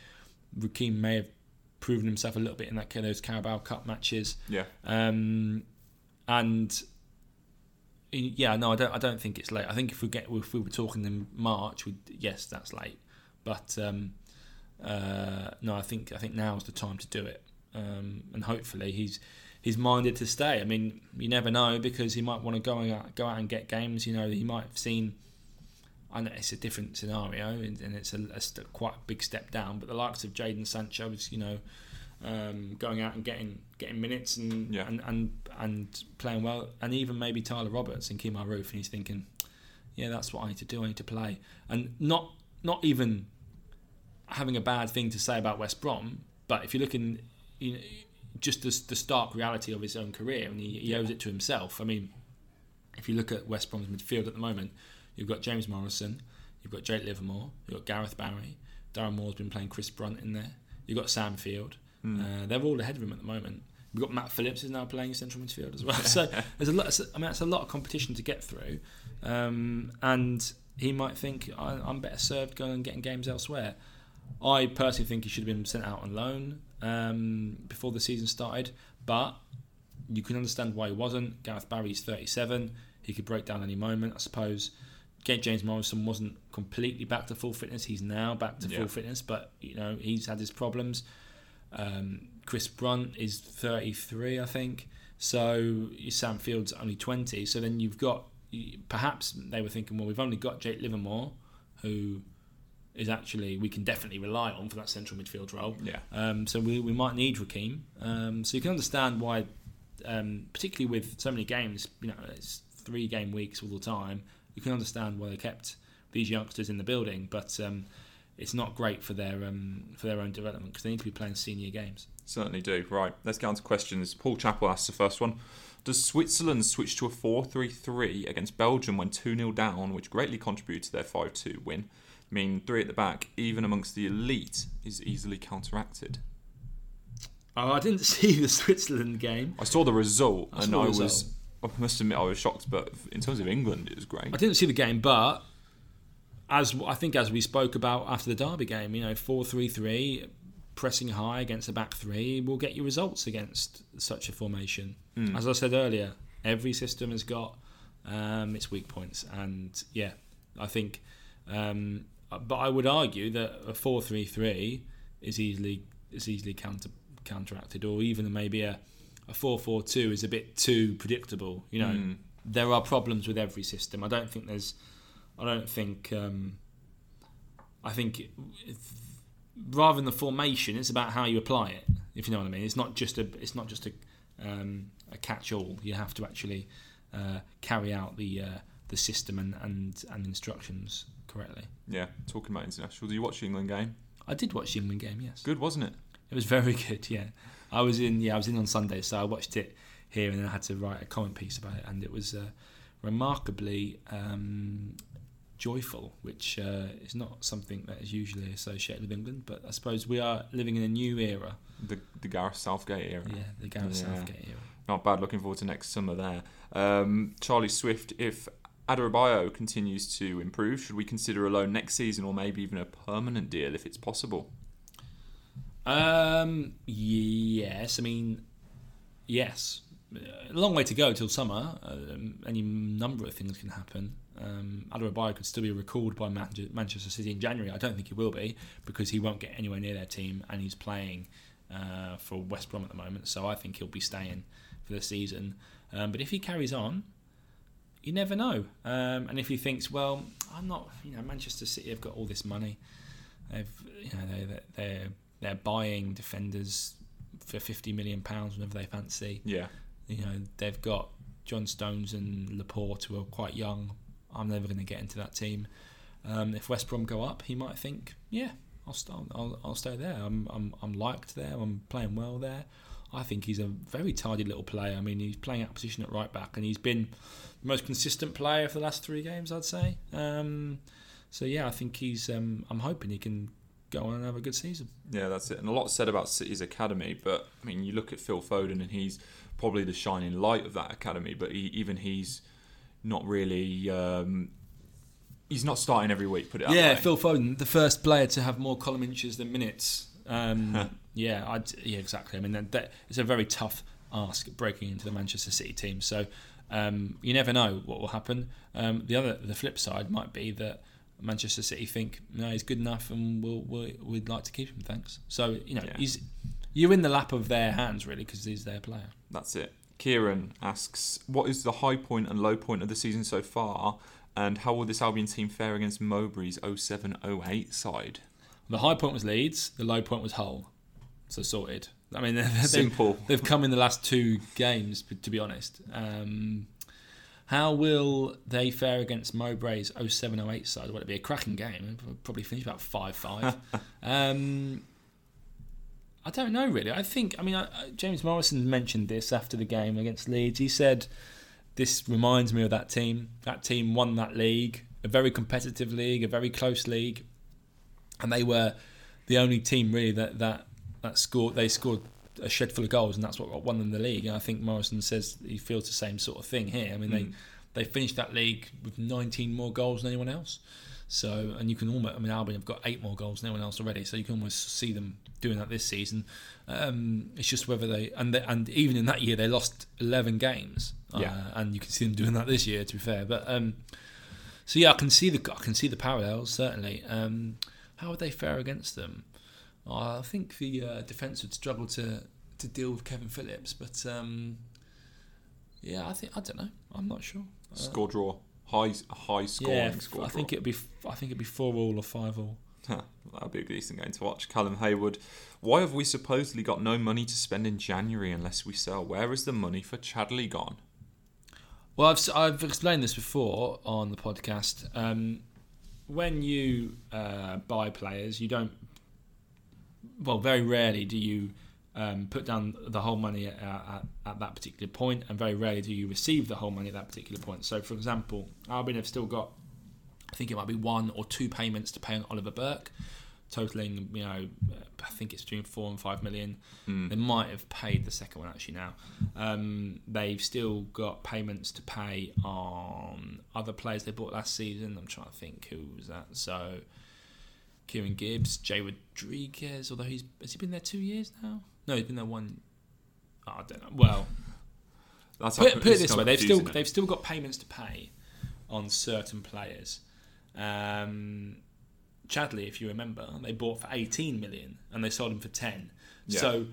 Rekeem may have proven himself a little bit in that those Carabao Cup matches. yeah. Um, and yeah, no, I don't. I don't think it's late. I think if we get if we were talking in March, we yes, that's late. But um, uh, no, I think I think now is the time to do it. Um, and hopefully he's he's minded to stay. I mean, you never know because he might want to go out go out and get games. You know, he might have seen. I know it's a different scenario and, and it's a, a st- quite big step down. But the likes of Jaden Sancho is, you know, um, going out and getting getting minutes and, Yeah. and and and playing well, and even maybe Tyler Roberts and Kemar Roofe, and he's thinking, yeah, that's what I need to do. I need to play, and not not even having a bad thing to say about West Brom, but if you're looking, you know, just the, the stark reality of his own career, and he, he owes it to himself. I mean, if you look at West Brom's midfield at the moment, you've got James Morrison, you've got Jake Livermore, you've got Gareth Barry, Darren Moore's been playing Chris Brunt in there, you've got Sam Field. Uh, they're all ahead of him at the moment. We've got Matt Phillips is now playing central midfield as well. So there's a lot. I mean, that's a lot of competition to get through, um, and he might think I, I'm better served going and getting games elsewhere. I personally think he should have been sent out on loan um, before the season started, but you can understand why he wasn't. Gareth Barry's 37; he could break down any moment, I suppose. Get James Morrison wasn't completely back to full fitness. He's now back to Yeah. full fitness, but you know he's had his problems. Um, Chris Brunt is 33, I think. So Sam Field's only 20. So then you've got perhaps they were thinking, well, we've only got Jake Livermore, who is actually we can definitely rely on for that central midfield role. Yeah. Um, so we, we might need Rekeem. Um, so you can understand why, um, particularly with so many games, you know, it's three game weeks all the time. You can understand why they kept these youngsters in the building, but um, it's not great for their um, for their own development because they need to be playing senior games. Certainly do. Right, let's get on to questions. Paul Chappell asks the first one. Does Switzerland switch to a 4 3 3 against Belgium when 2 0 down, which greatly contributed to their 5 2 win? I mean, three at the back, even amongst the elite, is easily counteracted. Oh, I didn't see the Switzerland game. I saw the result I and I result. was, I must admit, I was shocked, but in terms of England, it was great. I didn't see the game, but as I think as we spoke about after the Derby game, you know, four three three, pressing high against a back three will get you results against such a formation. Mm. As I said earlier, every system has got um, its weak points, and yeah, I think. Um, but I would argue that a four three three is easily is easily counter counteracted, or even maybe a a four four two is a bit too predictable. You know, Mm. there are problems with every system. I don't think there's. I don't think. Um, I think rather than the formation, it's about how you apply it. If you know what I mean, it's not just a. It's not just a. Um, a catch-all. You have to actually uh, carry out the uh, the system and, and and instructions correctly. Yeah, talking about international. Did you watch the England game? I did watch the England game. Yes, Good, wasn't it? it was very good. Yeah, I was in. Yeah, I was in on Sunday, so I watched it here, and then I had to write a comment piece about it, and it was uh, remarkably um, joyful, which uh, is not something that is usually associated with England. But I suppose we are living in a new era. The the Gareth Southgate era. Yeah, the Gareth Yeah. Southgate era. Not bad. Looking forward to next summer there. Um, Charlie Swift, if Adarabio continues to improve, should we consider a loan next season or maybe even a permanent deal if it's possible? Um, yes, I mean, yes. A long way to go till summer. Um, any number of things can happen. Um, Adarabioyo could still be recalled by Manchester City in January. I don't think he will be because he won't get anywhere near their team and he's playing uh, for West Brom at the moment. So I think he'll be staying for the season. Um, but if he carries on, you never know. Um, and if he thinks, well, I'm not, you know, Manchester City have got all this money. They've, you know, they, they're they're buying defenders for 50 million pounds whenever they fancy. Yeah. You know, they've got John Stones and Laporte who are quite young. I'm never going to get into that team. Um, if West Brom go up, he might think, yeah, I'll start. I'll, I'll stay there. I'm, I'm I'm liked there. I'm playing well there. I think he's a very tidy little player. I mean, he's playing out position at right back, and he's been the most consistent player for the last three games, I'd say. Um, so yeah, I think he's. Um, I'm hoping he can go on and have a good season. Yeah, that's it. And a lot said about City's academy, but I mean, you look at Phil Foden, and he's probably the shining light of that academy. But he, even he's not really. Um, he's not starting every week. Put it Yeah, way. Phil Foden, the first player to have more column inches than minutes. Um, yeah, I'd, yeah, exactly. I mean, that, that, it's a very tough ask breaking into the Manchester City team. So um, you never know what will happen. Um, the other, the flip side might be that Manchester City think no, he's good enough, and we'll, we'll we'd like to keep him. Thanks. So you know, Yeah. he's you're in the lap of their hands really because he's their player. That's it. Kieran asks, "What is the high point and low point of the season so far, and how will this Albion team fare against Mowbray's 0708 side?" The high point was Leeds. The low point was Hull. So sorted. I mean, they've, Simple. they've come in the last two games, to be honest. Um, how will they fare against Mowbray's 0708 side? Will it be a cracking game? It'll probably finish about 5 5. um, I don't know, really. I think, I mean, I, James Morrison mentioned this after the game against Leeds. He said, This reminds me of that team. That team won that league, a very competitive league, a very close league and they were the only team really that that that scored. They scored a shed full of goals, and that's what won them the league. And I think Morrison says he feels the same sort of thing here. I mean, Mm. they they finished that league with 19 more goals than anyone else. So, and you can almost, I mean, Albion have got eight more goals than anyone else already. So you can almost see them doing that this season. Um, it's just whether they and they, and even in that year they lost 11 games. Yeah. uh, and you can see them doing that this year. To be fair, but um, so yeah, I can see the I can see the parallels certainly. Um, how would they fare against them? Oh, I think the uh, defence would struggle to to deal with Kevin Phillips, but um, yeah, I think I don't know. I'm not sure. Uh, Score draw, high high scoring yeah, score I think it'd be I think it'd be four all or five all. That'd be a decent game to watch. Callum Haywood, why have we supposedly got no money to spend in January unless we sell? Where is the money for Chadli gone? Well, I've, I've explained this before on the podcast. Um, when you uh, buy players, you don't. Well, very rarely do you um, put down the whole money at, at, at, that particular point, and very rarely do you receive the whole money at that particular point. So, for example, Albion have still got, I think it might be one or two payments to pay on Oliver Burke, totaling, you know, I think it's between four and five million. Mm. They might have paid the second one actually now. Um, they've still got payments to pay on other players they bought last season. I'm trying to think who was that. So. Kieran Gibbs, Jay Rodriguez, although he's has he been there two years now? No, he's been there one. Oh, I don't know. Well, That's put, put it this way: they've still confusing, they've still got payments to pay on certain players. Um, Chadli, if you remember, they bought for 18 million and they sold him for 10. Yeah. So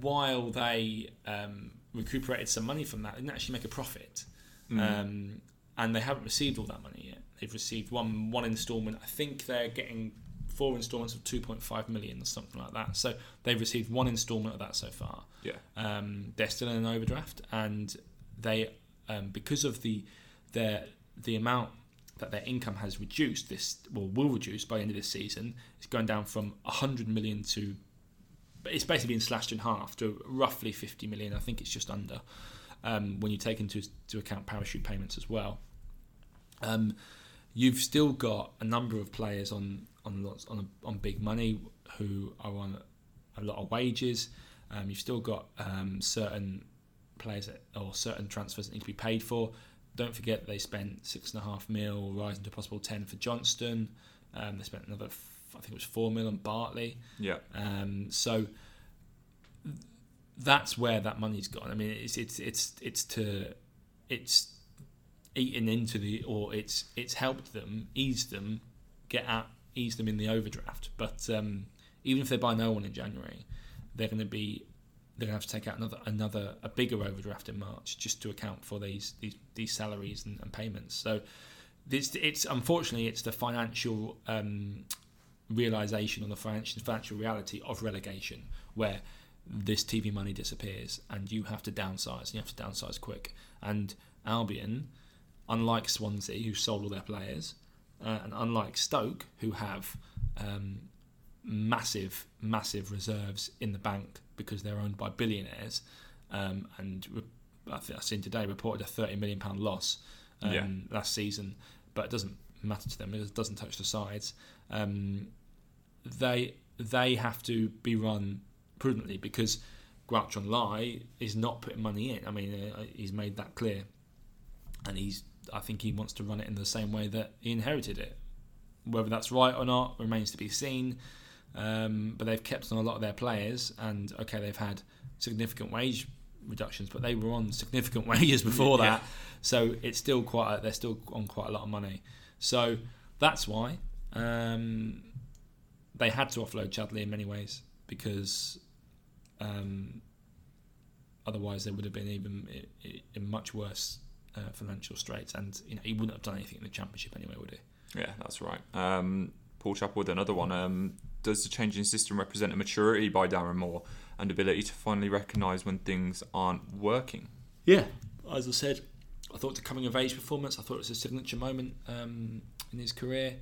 while they um, recuperated some money from that, they didn't actually make a profit. Mm. Um, and they haven't received all that money yet. They've received one one instalment. I think they're getting four installments of 2.5 million or something like that. So they've received one installment of that so far. Yeah. Um, they're still in an overdraft, and they um, because of the their the amount that their income has reduced this well will reduce by the end of this season. It's going down from 100 million to it's basically been slashed in half to roughly 50 million. I think it's just under um, when you take into to account parachute payments as well. Um, you've still got a number of players on on lots on on big money who are on a lot of wages. Um, you've still got um, certain players that, or certain transfers that need to be paid for. Don't forget they spent six and a half mil, rising to possible ten for Johnstone. Um, they spent another, f- I think it was four mil on Bartley. Yeah. Um, so that's where that money's gone. I mean, it's it's it's it's to it's eaten into the or it's it's helped them ease them get out ease them in the overdraft. But um, even if they buy no one in January, they're going to be they're going to have to take out another another a bigger overdraft in March just to account for these these, these salaries and, and payments. So this it's unfortunately it's the financial um, realization on the financial financial reality of relegation where this TV money disappears and you have to downsize you have to downsize quick. And Albion, unlike Swansea who sold all their players, uh, and unlike Stoke who have um, massive massive reserves in the bank because they're owned by billionaires, um, and re- I think I've seen today reported a thirty million pound loss um, Yeah. last season, but it doesn't matter to them. It doesn't touch the sides. Um, they they have to be run prudently because Guochuan Lai is not putting money in. I mean, uh, he's made that clear, and he's. I think he wants to run it in the same way that he inherited it. Whether that's right or not remains to be seen. Um, but they've kept on a lot of their players, and okay, they've had significant wage reductions, but they were on significant wages before Yeah. that, so it's still quite. A, they're still on quite a lot of money. So that's why um, they had to offload Chadli in many ways because um, otherwise they would have been even in much worse uh, financial straits, and you know he wouldn't have done anything in the championship anyway, would he? Yeah, that's right. Um, Paul Chappell with another one. Um, does the changing system represent a maturity by Darren Moore and ability to finally recognise when things aren't working? Yeah, as I said, I thought the coming of age performance. I thought it was a signature moment um, in his career,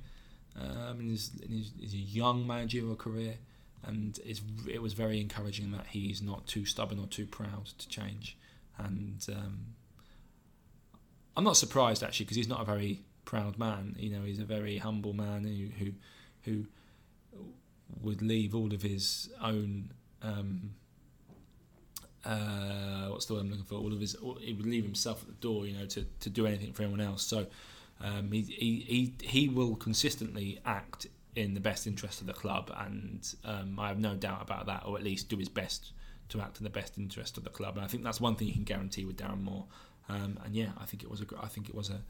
um, in, his, in his, his young managerial career, and it's, it was very encouraging that he's not too stubborn or too proud to change. And um, I'm not surprised actually because he's not a very proud man. You know, he's a very humble man who who, who would leave all of his own. Um, uh, what's the word I'm looking for? All of his, he would leave himself at the door, you know, to, to do anything for anyone else. So um, he, he he he will consistently act in the best interest of the club, and um, I have no doubt about that, or at least do his best to act in the best interest of the club. And I think that's one thing you can guarantee with Darren Moore. Um, and yeah, I think it was a I think it was a,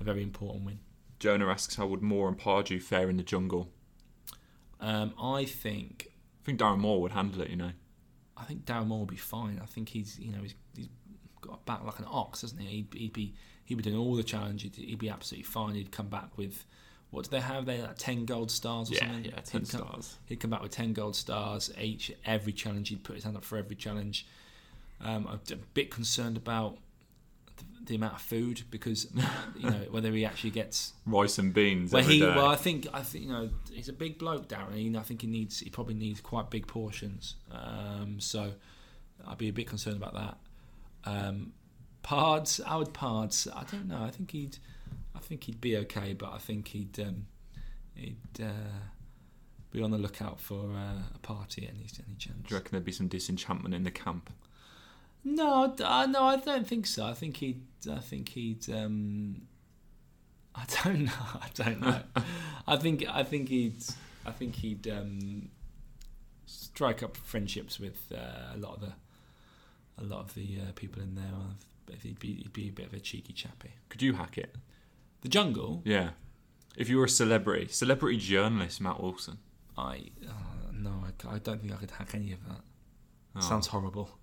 a very important win. Jonah asks how would Moore and Pardew fare in the jungle? Um, I think I think Darren Moore would handle it, you know. I think Darren Moore would be fine. I think he's you know he's, he's got a back like an ox, hasn't he? He'd, he'd be he'd be doing all the challenges. He'd, he'd be absolutely fine. He'd come back with what do they have? They like ten gold stars or Yeah, something. yeah, 10 he'd come, stars. He'd come back with ten gold stars each every challenge. He'd put his hand up for every challenge. Um, I'm a bit concerned about the amount of food because you know whether he actually gets Rice and beans. well he day. well I think I think you know he's a big bloke Darren and I think he needs he probably needs quite big portions um, so I'd be a bit concerned about that um, Pards Howard Pards I don't know I think he'd I think he'd be okay but I think he'd um, he'd uh, be on the lookout for uh, a party any any chance Do you reckon there'd be some disenchantment in the camp? No, I uh, no, I don't think so. I think he'd. I think he'd. Um, I don't know. I don't know. I think. I think he'd. I think he'd um, strike up friendships with uh, a lot of the. A lot of the uh, people in there. He'd be. He'd be a bit of a cheeky chappy. Could you hack it? The jungle. Yeah. If you were a celebrity, celebrity journalist Matt Wilson. I. Uh, no, I don't think I could hack any of that. Oh. Sounds horrible.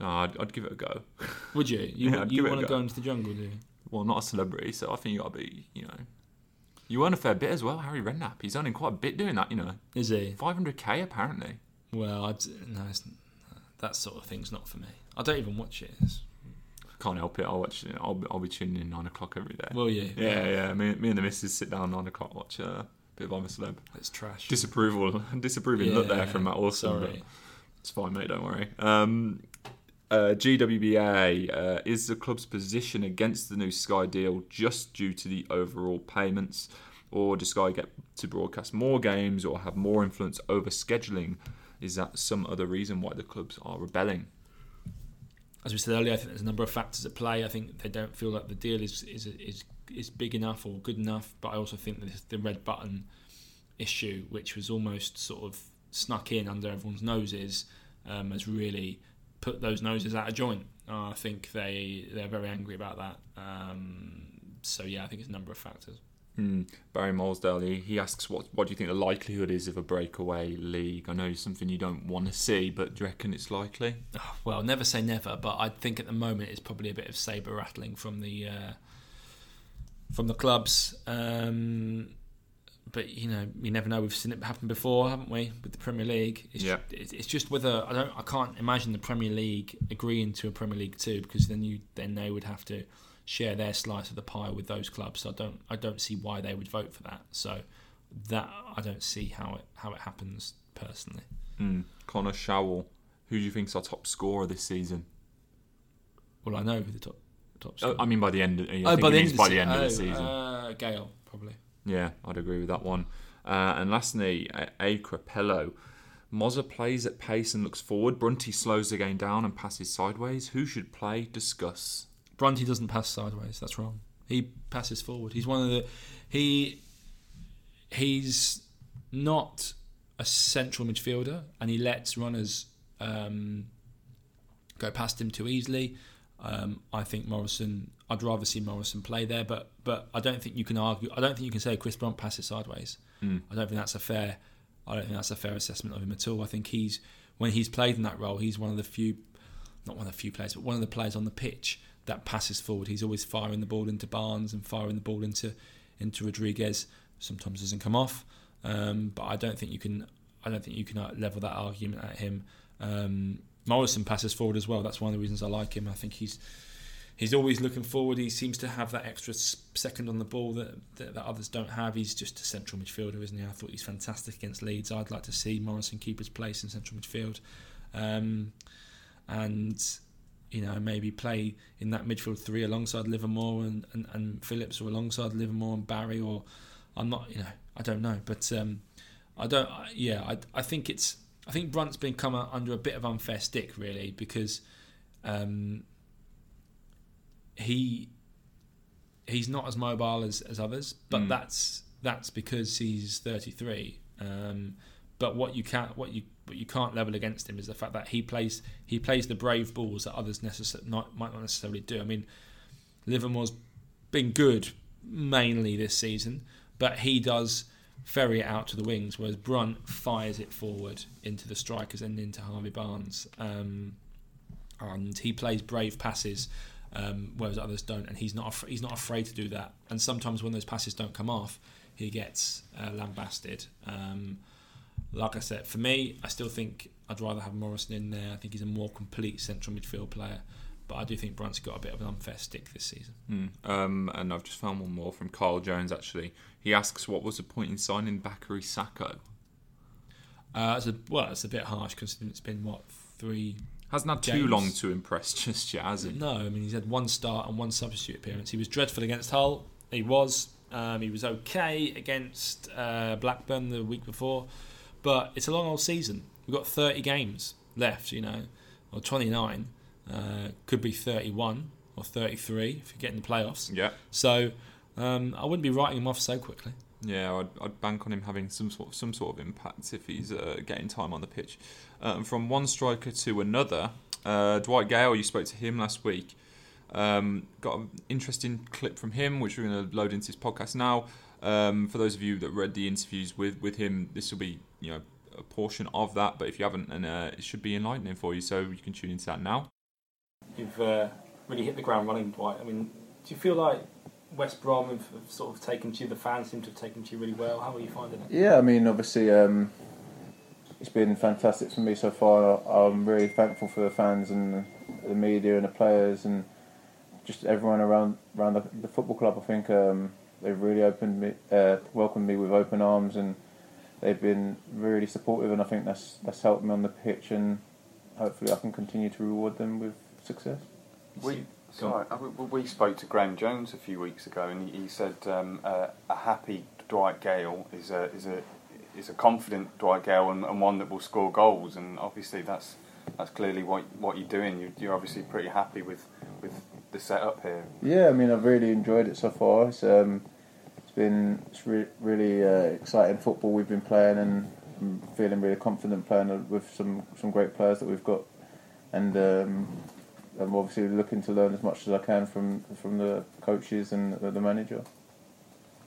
No, I'd, I'd give it a go. Would you? You, Yeah, you it want to go. go into the jungle, do you? Well, not a celebrity, so I think you got to be, you know. You earn a fair bit as well, Harry Redknapp. He's earning quite a bit doing that, you know. Is he? 500k apparently. Well, I'd, no, it's, that sort of thing's not for me. I don't even watch it. It's, Can't help it. I'll watch. I'll, be- I'll be tuning in nine o'clock every day. will you? yeah, yeah. Me, me and the missus sit down nine o'clock, watch a bit of I'm a celeb. It's trash. Disapproval, disapproving look there from Matt Wilson. but Sorry. It's fine, mate. Don't worry. Um, uh, GWBA uh, is the club's position against the new Sky deal just due to the overall payments, or does Sky get to broadcast more games or have more influence over scheduling? Is that some other reason why the clubs are rebelling? As we said earlier, I think there's a number of factors at play. I think they don't feel like the deal is is is, is big enough or good enough. But I also think that the red button issue, which was almost sort of snuck in under everyone's noses, um, has really put those noses out of joint. Uh, I think they they're very angry about that. Um, so yeah, I think it's a number of factors. Hmm. Barry Molesdale, he, he asks, what, what do you think the likelihood is of a breakaway league? I know it's something you don't want to see, but do you reckon it's likely? well, never say never, but I think at the moment it's probably a bit of saber rattling from the uh, from the clubs. Um, but you know, you never know. We've seen it happen before, haven't we, with the Premier League? It's, Yeah. it's, it's just whether I don't. I can't imagine the Premier League agreeing to a Premier League two because then you then they would have to share their slice of the pie with those clubs. So I don't I don't see why they would vote for that. So that I don't see how it how it happens personally. Hmm. Connor Showell, who do you think's our top scorer this season? Well, I know who the top top. Oh, I mean, by the end. Of, I Oh, by the end of by the, end of the season. Uh, Gayle, probably. Yeah, I'd agree with that one. Uh, and lastly, A-. Crapello. Mozza plays at pace and looks forward. Brunty slows the game down and passes sideways. Who should play? Discuss. Brunty doesn't pass sideways. That's wrong. He passes forward. He's one of the he he's not a central midfielder, and he lets runners um, go past him too easily. Um, I think Morrison. I'd rather see Morrison play there, but but I don't think you can argue. I don't think you can say Chris Brunt passes sideways. Hmm. I don't think that's a fair. I don't think that's a fair assessment of him at all. I think he's when he's played in that role, he's one of the few, not one of the few players, but one of the players on the pitch that passes forward. He's always firing the ball into Barnes and firing the ball into into Rodriguez. Sometimes doesn't come off, um, but I don't think you can. I don't think you can uh, level that argument at him. Um, Morrison passes forward as well. That's one of the reasons I like him. I think he's he's always looking forward. He seems to have that extra second on the ball that, that that others don't have. He's just a central midfielder, isn't he? I thought he's fantastic against Leeds. I'd like to see Morrison keep his place in central midfield, um, and you know maybe play in that midfield three alongside Livermore and, and, and Phillips, or alongside Livermore and Barry, or I'm not, you know, I don't know, but um, I don't. I- Yeah, I, I think it's. I think Brunt's been come under a bit of unfair stick, really, because um, he he's not as mobile as, as others, but Mm. that's that's because he's 33. Um, but what you can't what you what you can't level against him is the fact that he plays he plays the brave balls that others necess- not, might not necessarily do. I mean, Livermore's been good mainly this season, but he does ferry it out to the wings, whereas Brunt fires it forward into the strikers and into Harvey Barnes. Um, and he plays brave passes, um, whereas others don't, and he's not af- he's not afraid to do that. And sometimes when those passes don't come off, he gets uh, lambasted. Um, like I said, for me, I still think I'd rather have Morrison in there. I think he's a more complete central midfield player. but I do think Brunt's got a bit of an unfair stick this season. Mm. Um, and I've just found one more from Carl Jones. Actually, he asks, "What was the point in signing Bakary Sako?" Uh, it's a, well, it's a bit harsh considering it's been what three. Hasn't had too long to impress just yet, has he? No, I mean he's had one start and one substitute appearance. He was dreadful against Hull. He was. Um, he was okay against uh, Blackburn the week before, but it's a long old season. We've got 30 games left, you know, or 29. Uh, could be 31 or 33 if you get in the playoffs. Yeah, So um, I wouldn't be writing him off so quickly. Yeah. I'd, I'd bank on him having some sort of some sort of impact if he's uh, getting time on the pitch. Um, from one striker to another, uh, Dwight Gayle. You spoke to him last week. Um, got an interesting clip from him, which we're going to load into this podcast now. Um, for those of you that read the interviews with, with him, this will be you know a portion of that. But if you haven't, and uh, it should be enlightening for you, so you can tune into that now. You've uh, really hit the ground running, Dwight. I mean, do you feel like West Brom have, have sort of taken to you? The fans seem to have taken to you really well. How are you finding it? Yeah, I mean, obviously, um, it's been fantastic for me so far. I'm really thankful for the fans and the media and the players and just everyone around around the, the football club. I think um, they've really opened me, uh, welcomed me with open arms, and they've been really supportive. And I think that's that's helped me on the pitch, and hopefully, I can continue to reward them with success. We, Go on. Sorry, uh, we, spoke to Graeme Jones a few weeks ago, and he, he said um, uh, a happy Dwight Gayle is a is a is a confident Dwight Gayle and, and one that will score goals. And obviously, that's that's clearly what what you're doing. You, you're obviously pretty happy with with the setup here. Yeah, I mean, I've really enjoyed it so far. It's um, it's been it's re- really uh, exciting football we've been playing, and I'm feeling really confident playing with some some great players that we've got, and um, I'm obviously looking to learn as much as I can from from the coaches and the, the manager.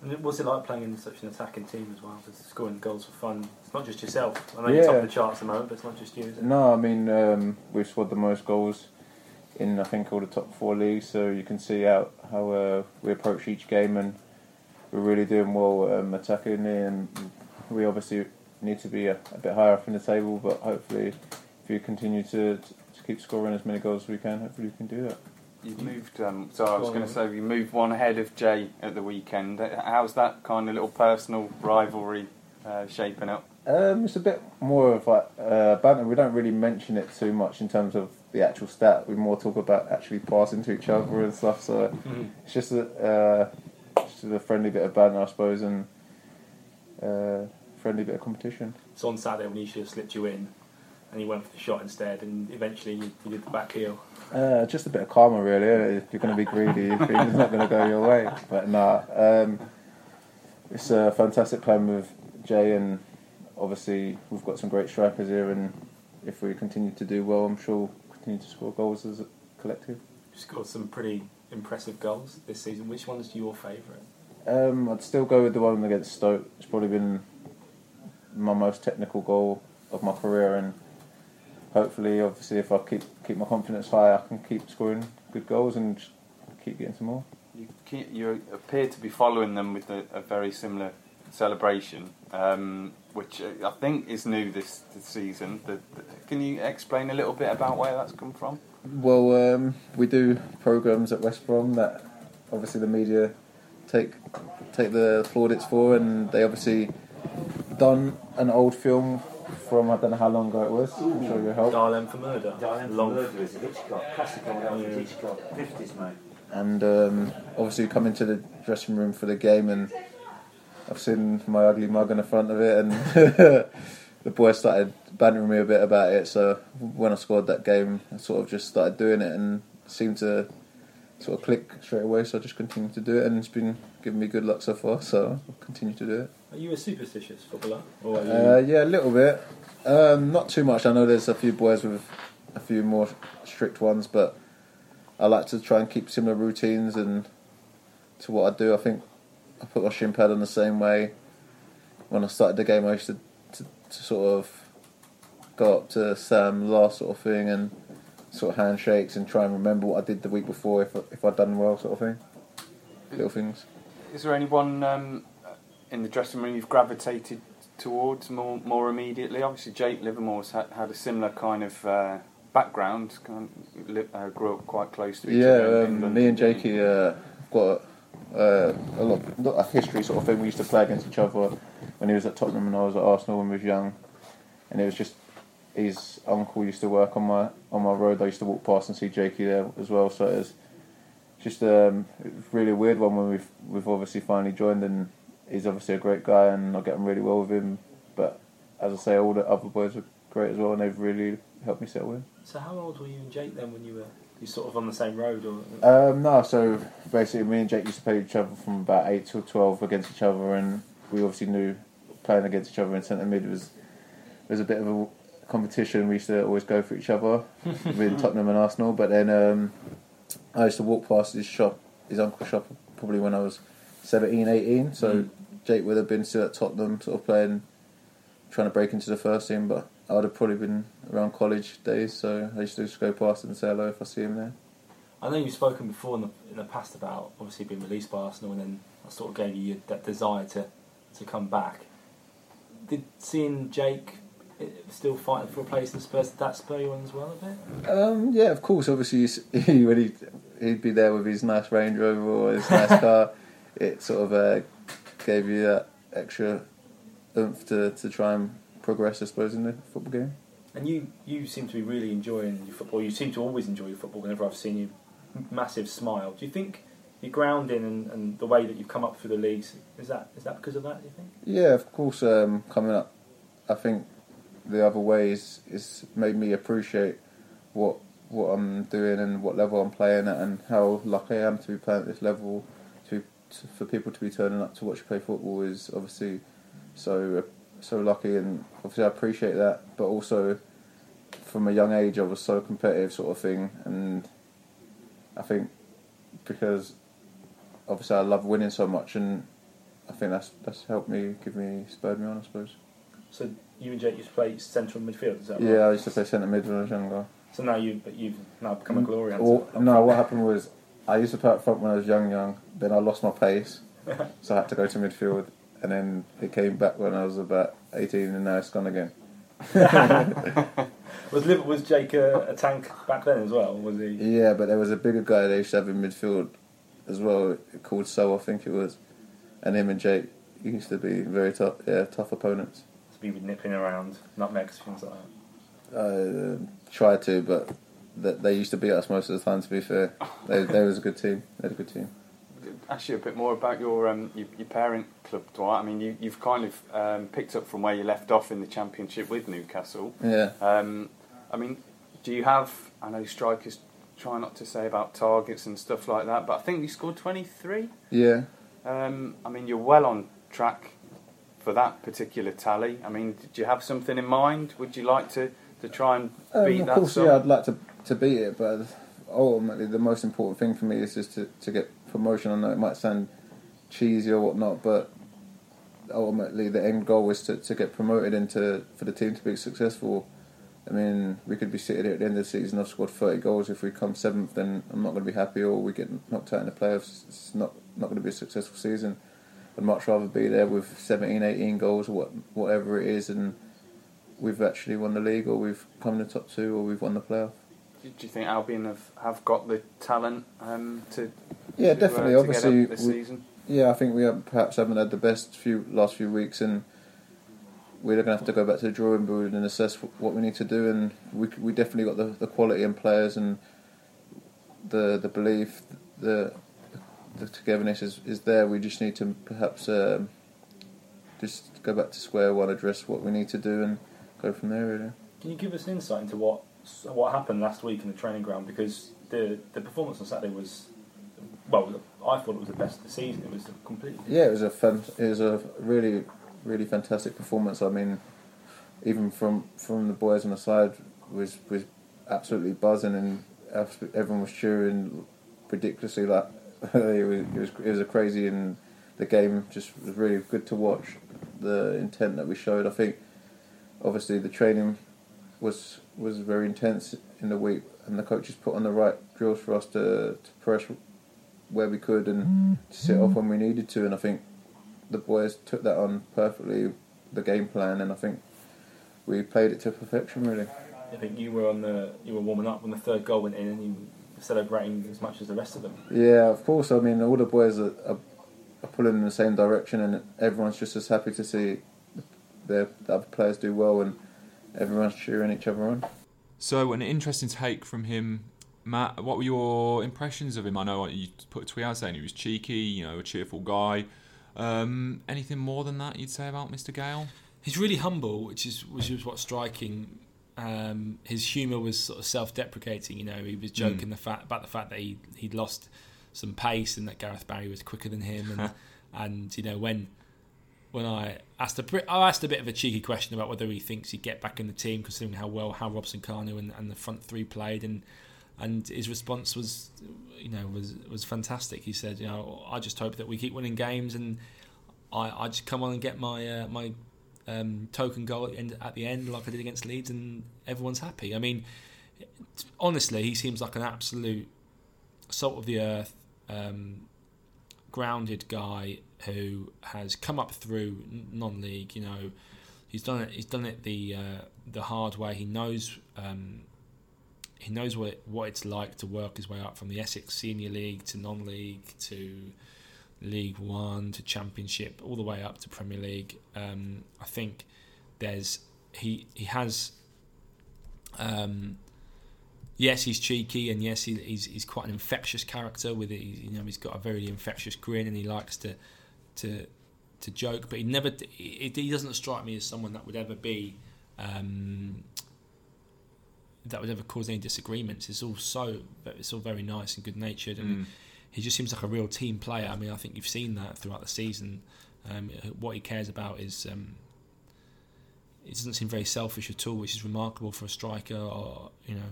And what's it like playing in such an attacking team as well? Because scoring goals for fun. It's not just yourself. I know you're top of the charts at the moment, but it's not just you? No, I mean um, we've scored the most goals in I think all the top four leagues, so you can see how how uh, we approach each game, and we're really doing well um, attacking, and we obviously need to be a, a bit higher up in the table, but hopefully, if you continue to keep scoring as many goals as we can, hopefully we can do that. You've moved. Um, so I was going to then. say you moved one ahead of Jay at the weekend. Uh, How's that kind of little personal rivalry uh, shaping up? Um, it's a bit more of like uh, banter. We don't really mention it too much in terms of the actual stat. We more talk about actually passing to each other and stuff. So Mhm. it's just a uh, just a friendly bit of banter, I suppose, and uh, friendly bit of competition. So on Saturday when he should have slipped you in, and you went for the shot instead, and eventually you, you did the back heel. Uh, just a bit of karma, really. If you're going to be greedy, it's not going to go your way. But nah, um, it's a fantastic plan with Jay, and obviously we've got some great strikers here. And if we continue to do well, I'm sure we'll continue to score goals as a collective. You scored some pretty impressive goals this season. Which one's your favourite? Um, I'd still go with the one against Stoke. It's probably been my most technical goal of my career, and hopefully, obviously, if I keep keep my confidence high, I can keep scoring good goals and keep getting some more. You, keep, you appear to be following them with a, a very similar celebration, um, which uh, I think is new this, this season. The, the, can you explain a little bit about where that's come from? Well, um, we do programs at West Brom that obviously the media take take the plaudits for, and they obviously done an old film from I don't know how long ago it was. I'm sure you help. Dial M for murder. Diane Long. Murder is a Hitchcock, classical Alfred Yeah. Hitchcock, 50s, mate. and um, obviously come into the dressing room for the game and I've seen my ugly mug in the front of it and the boys started bantering me a bit about it so when I scored that game I sort of just started doing it and seemed to sort of click straight away so I just continued to do it and it's been giving me good luck so far so I'll continue to do it Are you a superstitious footballer? Or you... uh, yeah a little bit um, not too much I know there's a few boys with a few more strict ones but I like to try and keep similar routines and to what I do. I think I put my shin pad on the same way. When I started the game, I used to, to, to sort of go up to Sam last sort of thing and sort of handshakes and try and remember what I did the week before if I, if I'd done well sort of thing. Little things. Is there anyone um, in the dressing room you've gravitated towards more more immediately? Obviously, Jake Livermore's had, had a similar kind of uh, background, kind of, li- uh, grew up quite close to each other. in um, me and Jakey uh, got uh, a lot, not a history sort of thing. We used to play against each other when he was at Tottenham and I was at Arsenal when we was young, and it was just his uncle used to work on my on my road. I used to walk past and see Jakey there as well. So it was just um, it was really a weird one when we've we've obviously finally joined, and he's obviously a great guy, and I get on really well with him. But as I say, all the other boys are great as well, and they've really helped me settle in. So how old were you and Jake then when you were you sort of on the same road or? Um, no, so basically, me and Jake used to play each other from about eight till twelve against each other, and we obviously knew playing against each other in centre mid was was a bit of a competition. We used to always go for each other with Tottenham and Arsenal. But then um, I used to walk past his shop, his uncle's shop, probably when I was 17, 18. So Mm. Jake would have been still at Tottenham, sort of playing, trying to break into the first team. But I would have probably been around college days, so I used to just go past and say hello if I see him there. I know you've spoken before in the, in the past about obviously being released by Arsenal, and then that sort of gave you that desire to to come back. Did seeing Jake eh, still fighting for a place in Spurs did that spur you on as well a bit? Um, yeah, of course. Obviously, s- when he'd, he'd be there with his nice Range Rover or his nice car, it sort of uh, gave you that extra oomph to, to try and progress, I suppose, in the football game. And you you seem to be really enjoying your football. You seem to always enjoy your football. Whenever I've seen you, massive smile. Do you think your grounding and, and the way that you've come up through the leagues is that is that because of that? Do you think? Yeah, of course. Um, coming up, I think the other way is, is made me appreciate what what I'm doing and what level I'm playing at, and how lucky I am to be playing at this level. To, for people to be turning up to watch you play football is obviously so so lucky, and obviously I appreciate that. But also, from a young age, I was so competitive, sort of thing, and I think because obviously I love winning so much, and I think that's that's helped me, give me, spurred me on, I suppose. So you and Jake used to play central midfield. Is that right? Yeah, I used to play centre mid when I was younger. So now you but you've now become a glory hunter. Or, no, what happened was I used to play up front when I was young, young. Then I lost my pace, so I had to go to midfield, and then it came back when I was about eighteen, and now it's gone again. Was Liv- was Jake a, a tank back then as well? Was he? Yeah, but there was a bigger guy they used to have in midfield as well, called So, I think it was, and him and Jake used to be very tough, yeah, tough opponents. To be nipping around nutmegs things like that. I uh, tried to, but they used to beat us most of the time. To be fair, they they was a good team. They had a good team. Ask you a bit more about your um, your, your parent club, Dwight. I mean, you, you've kind of um, picked up from where you left off in the Championship with Newcastle. Yeah. Um, I mean, do you have? I know strikers try not to say about targets and stuff like that, but I think you scored twenty three. Yeah. Um, I mean, you're well on track for that particular tally. I mean, do you have something in mind? Would you like to, to try and beat Um, of that? course, sum? yeah, I'd like to to beat it, but ultimately the most important thing for me is just to, to get promotion. I know it might sound cheesy or whatnot, but ultimately the end goal is to, to get promoted and to, for the team to be successful. I mean, we could be sitting here at the end of the season. I've scored 30 goals. If we come seventh, then I'm not going to be happy. Or we get knocked out in the playoffs. It's not not going to be a successful season. I'd much rather be there with 17, 18 goals or what, whatever it is, and we've actually won the league, or we've come in the top two, or we've won the playoff. Do you think Albion have, have got the talent um, to? Yeah, to, definitely. Uh, Obviously, to get up this we- season. Yeah, I think we have, perhaps haven't had the best few last few weeks, and we're going to have to go back to the drawing board and assess what we need to do. And we we definitely got the, the quality in players and the the belief, the the togetherness is, is there. We just need to perhaps um, just go back to square one, address what we need to do, and go from there. Really. Can you give us an insight into what what happened last week in the training ground? Because the the performance on Saturday was, well, I thought it was the best of the season. It was completely. Yeah, it was a it was a really really fantastic performance. I mean, even from from the boys on the side was was absolutely buzzing, and everyone was cheering ridiculously. Like it was it was, it was a crazy, and the game just was really good to watch. The intent that we showed, I think, obviously the training was was very intense in the week, and the coaches put on the right drills for us to, to press where we could and to sit off when we needed to. And I think the boys took that on perfectly, the game plan, and I think we played it to perfection. Really, I think you were on the you were warming up when the third goal went in, and you were celebrating as much as the rest of them. Yeah, of course. I mean, all the boys are, are, are pulling in the same direction, and everyone's just as happy to see the, the other players do well, and everyone's cheering each other on. So, an interesting take from him, Matt. What were your impressions of him? I know you put a tweet out saying he was cheeky, you know, a cheerful guy. Um, anything more than that you'd say about Mr. Gayle? He's really humble, which is which is what's striking. Um, his humour was sort of self-deprecating. You know, he was joking Mm. the fact about the fact that he he'd lost some pace and that Gareth Barry was quicker than him, and and you know when when I asked a bit- asked a bit of a cheeky question about whether he thinks he'd get back in the team, considering how well how Robson Kanu and, and the front three played, and and his response was, you know, was was fantastic. He said, you know, I just hope that we keep winning games, and I, I just come on and get my uh, my um, token goal at the, end, at the end, like I did against Leeds, and everyone's happy. I mean, honestly, he seems like an absolute salt of the earth, um, grounded guy who has come up through non-league. You know, he's done it. He's done it the uh, the hard way. He knows. Um, he knows what it, what it's like to work his way up from the Essex Senior League to non-league to League One to Championship, all the way up to Premier League. Um, I think there's he he has. Um, yes, he's cheeky, and yes, he, he's he's quite an infectious character. With it, you know, he's got a very infectious grin, and he likes to to to joke. But he never he, he doesn't strike me as someone that would ever be. Um, that would ever cause any disagreements. It's all so it's all very nice and good natured, and Mm. he just seems like a real team player. I mean, I think you've seen that throughout the season. Um, what he cares about is um, he doesn't seem very selfish at all, which is remarkable for a striker. Or you know,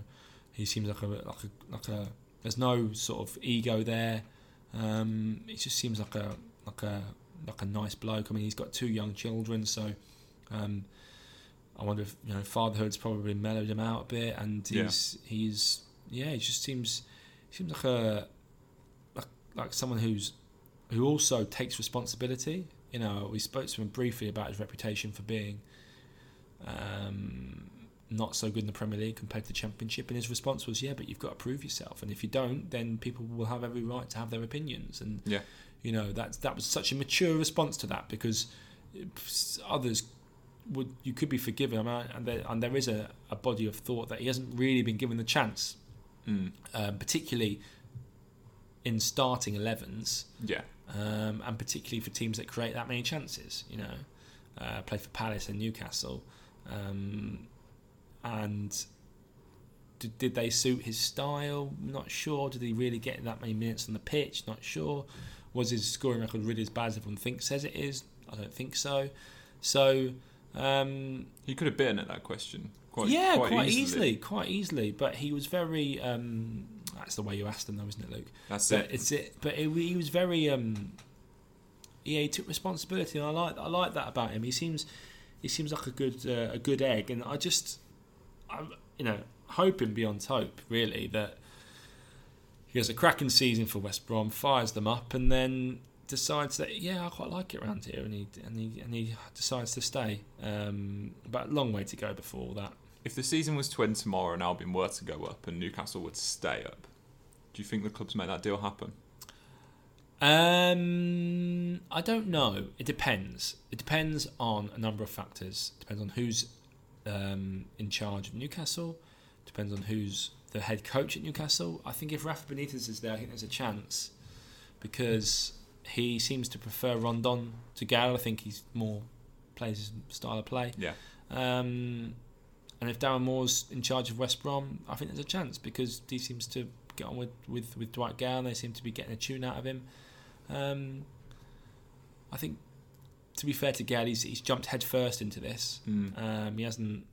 he seems like a like a like a. There's no sort of ego there. Um, it just seems like a like a like a nice bloke. I mean, he's got two young children, so. Um, I wonder if you know fatherhood's probably mellowed him out a bit, and Yeah. he's he's yeah, he just seems he seems like a like like someone who's who also takes responsibility. You know, we spoke to him briefly about his reputation for being um, not so good in the Premier League compared to the Championship, and his response was, "Yeah, but you've got to prove yourself, and if you don't, then people will have every right to have their opinions." And Yeah. You know that that was such a mature response to that because others would you could be forgiven. I mean, and there, and there is a, a body of thought that he hasn't really been given the chance, Mm. um, particularly in starting 11s, Yeah. um, and particularly for teams that create that many chances. You know, uh, play for Palace and Newcastle, um, and did, did they suit his style? Not sure. Did he really get that many minutes on the pitch? Not sure. Was his scoring record really as bad as everyone thinks says it is? I don't think so. So. Um, He could have bitten at that question quite, yeah, quite, quite, easily. easily. quite easily. But he was very. Um, that's the way you asked him, though, isn't it, Luke? That's But it. it's it. But it, he was very. Um, yeah, he took responsibility, and I like I like that about him. He seems he seems like a good uh, a good egg, and I just, I'm you know hoping beyond hope really that he has a cracking season for West Brom, fires them up, and then decides that yeah I quite like it around here, and he and he and he decides to stay. Um, but a long way to go before that. If the season was to end tomorrow and Albion were to go up and Newcastle would stay up, do you think the clubs make that deal happen? Um, I don't know. It depends. It depends on a number of factors. It Depends on who's um, in charge of Newcastle. Depends on who's the head coach at Newcastle. I think if Rafa Benitez is there, I think there's a chance because he seems to prefer Rondon to Gayle. I think he's more plays his style of play. Yeah. Um, and if Darren Moore's in charge of West Brom, I think there's a chance because he seems to get on with, with, with Dwight Gayle. And they seem to be getting a tune out of him. Um, I think, to be fair to Gayle, he's, he's jumped headfirst into this. Mm. Um, he hasn't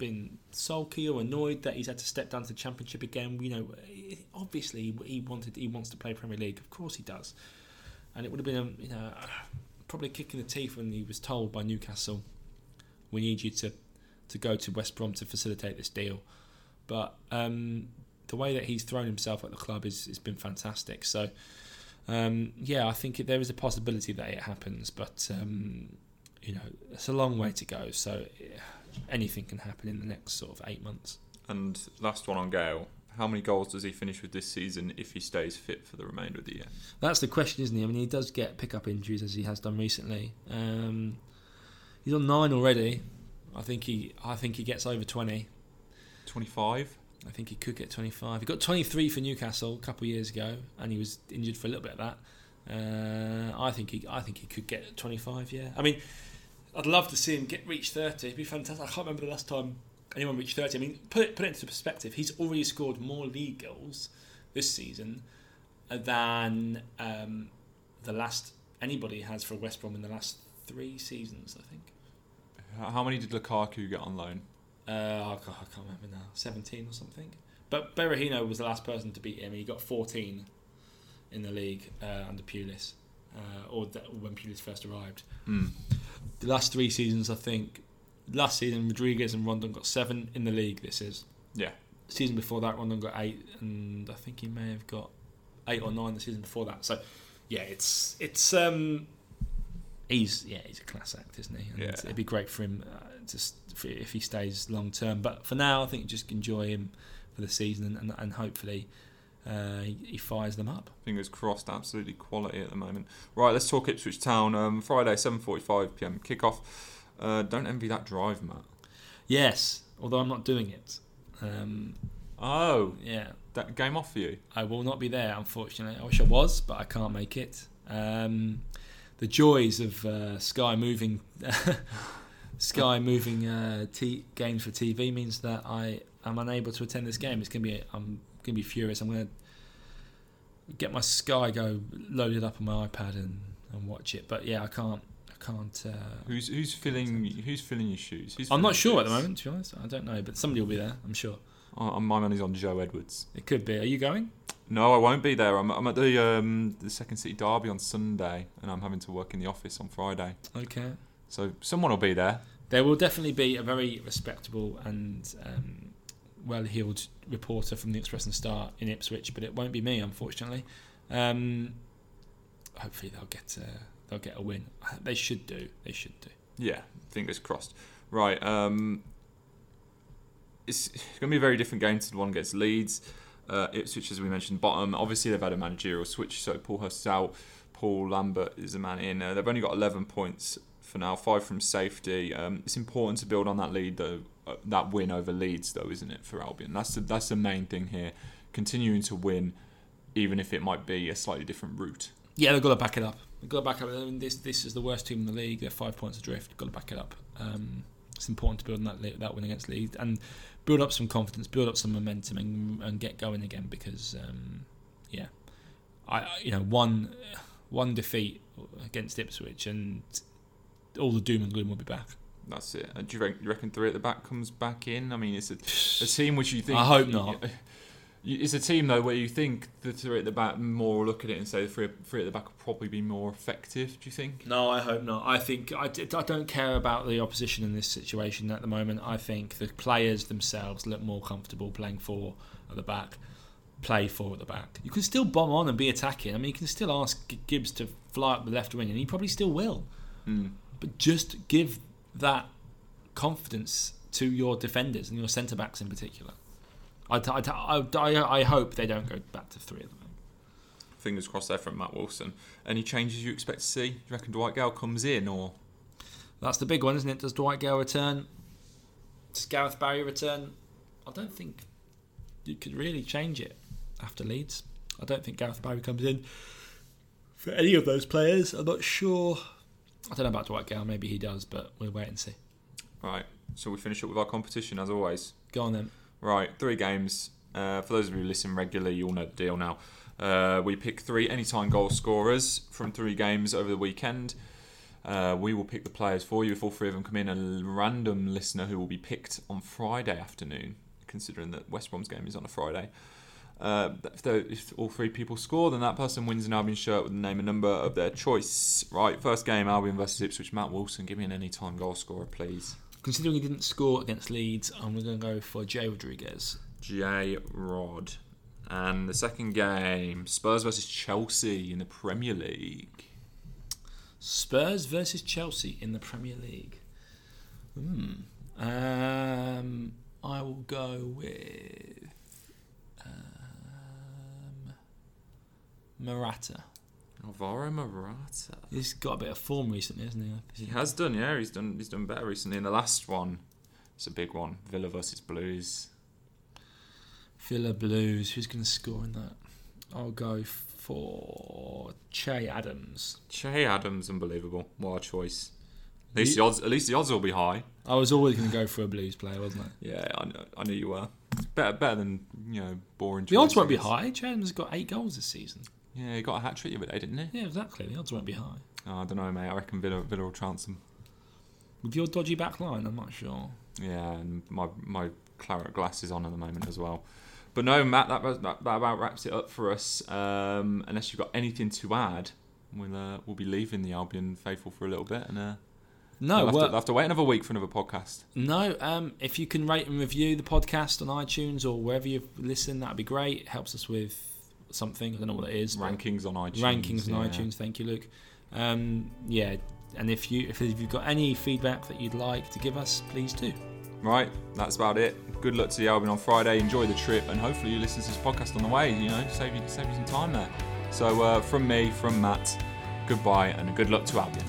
been sulky or annoyed that he's had to step down to the Championship again. You know, obviously he wanted he wants to play Premier League. Of course he does. And it would have been a, you know probably kicking the teeth when he was told by Newcastle, "We need you to to go to West Brom to facilitate this deal." But um, the way that he's thrown himself at the club is has been fantastic. So. Um, yeah, I think there is a possibility that it happens, but um, you know it's a long way to go. So anything can happen in the next sort of eight months. And last one on Gayle. How many goals does he finish with this season if he stays fit for the remainder of the year? That's the question, isn't he? I mean, he does get pick up injuries as he has done recently. Um, he's on nine already. I think he, I think he gets over twenty. 25? I think he could get 25. He got 23 for Newcastle a couple of years ago, and he was injured for a little bit of that. Uh, I think he, I think he could get 25. Yeah, I mean, I'd love to see him get reach 30. It'd be fantastic. I can't remember the last time anyone reached 30. I mean, put it, put it into perspective. He's already scored more league goals this season than um, the last anybody has for West Brom in the last three seasons. I think. How many did Lukaku get on loan? Uh, I can't, I can't remember now. 17 or something. But Berahino was the last person to beat him. He got 14 in the league uh, under Pulis, uh, or when Pulis first arrived. Hmm. The last three seasons, I think, last season Rodriguez and Rondon got seven in the league. This is Yeah. season before that. Rondon got eight, and I think he may have got eight or nine the season before that. So, yeah, it's it's um, he's yeah he's a class act, isn't he? And Yeah. it'd be great for him uh, just for, if he stays long term. But for now, I think just enjoy him for the season, and, and hopefully uh, he, he fires them up. Fingers crossed, absolutely quality at the moment. Right, let's talk Ipswich Town. Um, Friday, 7.45 pm kickoff. Uh, don't envy that drive, Matt. Yes, although I'm not doing it. Um, Oh, yeah, that game off for you? I will not be there, unfortunately. I wish I was, but I can't make it. Um, the joys of uh, Sky moving, Sky moving uh, t- games for TV means that I am unable to attend this game. It's gonna be, I'm gonna be furious. I'm gonna get my Sky Go loaded up on my iPad and, and watch it. But yeah, I can't. I can't. Uh, Who's who's filling who's filling your shoes? Who's I'm not sure at the moment. To be honest, I don't know, but somebody will be there. I'm sure. Uh, my money's on Joe Edwards. It could be. Are you going? No, I won't be there. I'm, I'm at the um, the Second City Derby on Sunday, and I'm having to work in the office on Friday. Okay. So someone will be there. There will definitely be a very respectable and um, well-heeled reporter from the Express and Star in Ipswich, but it won't be me, unfortunately. Um, hopefully, they'll get uh, they'll get a win. They should do. They should do. Yeah, fingers crossed. Right, um, it's going to be a very different game to the one against Leeds. Uh, Ipswich, as we mentioned, bottom. Obviously, they've had a managerial switch, so Paul Hurst out. Paul Lambert is the man in. Uh, they've only got 11 points for now, five from safety. Um, it's important to build on that lead, though. Uh, that win over Leeds, though, isn't it, for Albion? That's the, that's the main thing here. Continuing to win, even if it might be a slightly different route. Yeah, they've got to back it up. They've got to back up. I mean, this this is the worst team in the league. They're five points adrift. They've Got to back it up. Um, it's important to build on that that win against Leeds and build up some confidence, build up some momentum, and, and get going again. Because um, yeah, I I- you know one one defeat against Ipswich and all the doom and gloom will be back. That's it. Do you reckon, you reckon three at the back comes back in? I mean, it's a, a team which you think. I hope not. You- It's a team though where you think the three at the back more look at it and say the three, three at the back will probably be more effective. Do you think? No, I hope not. I think I don't care about the opposition in this situation at the moment. I think the players themselves look more comfortable playing four at the back, play four at the back. You can still bomb on and be attacking. I mean, you can still ask Gibbs to fly up the left wing, and he probably still will. Mm. But just give that confidence to your defenders and your centre backs in particular. I, I, I, I, hope they don't go back to three of them. Fingers crossed there from Matt Wilson. Any changes you expect to see? Do you reckon Dwight Gayle comes in or? That's the big one, isn't it? Does Dwight Gayle return? Does Gareth Barry return? I don't think you could really change it after Leeds. I don't think Gareth Barry comes in for any of those players. I'm not sure. I don't know about Dwight Gayle. Maybe he does, but we'll wait and see. Right. So we finish up with our competition as always. Go on then. Right, three games. Uh, for those of you who listen regularly, you all know the deal now. Uh, we pick three anytime goal scorers from three games over the weekend. Uh, we will pick the players for you if all three of them come in. A random listener who will be picked on Friday afternoon, considering that West Brom's game is on a Friday. Uh, if, if all three people score, then that person wins an Albion shirt with the name and number of their choice. Right, first game Albion versus Ipswich. Matt Wilson, give me an anytime goal scorer, please. Considering he didn't score against Leeds, I'm going to go for Jay Rodriguez. J Rod. And the second game, Spurs versus Chelsea in the Premier League. Spurs versus Chelsea in the Premier League. Hmm. Um, I will go with Morata. Alvaro Morata. He's got a bit of form recently, hasn't he? He has done, yeah. He's done. He's done better recently. In the last one, it's a big one. Villa versus Blues. Villa Blues. Who's going to score in that? I'll go for Che Adams. Che Adams, unbelievable. What a choice. At least the odds. At least the odds will be high. I was always going to go for a Blues player, wasn't I? Yeah, I, kn- I knew you were. It's better, better than you know boring. The odds won't be high. Che Adams has got eight goals this season. Yeah, he got a hat trick the other day, didn't he? Yeah, exactly. The odds won't be high. Oh, I don't know, mate. I reckon Villa, Villa will chance him. With your dodgy back line, I'm not sure. Yeah, and my my claret glasses on at the moment as well. But no, Matt, that that, that about wraps it up for us. Um, unless you've got anything to add, we'll uh, we'll be leaving the Albion faithful for a little bit, and uh, No, we'll have, to, have to wait another week for another podcast. No, um, if you can rate and review the podcast on iTunes or wherever you listen, that'd be great. It helps us with something. I don't know what it is. Rankings on iTunes. rankings on yeah. iTunes. Thank you, Luke. Um, yeah, and if you if you've got any feedback that you'd like to give us, please do. Right, that's about it. Good luck to the Albion on Friday. Enjoy the trip, and hopefully you listen to this podcast on the way. You know, save you save you some time there. So uh, from me, from Matt, goodbye, and good luck to Albion.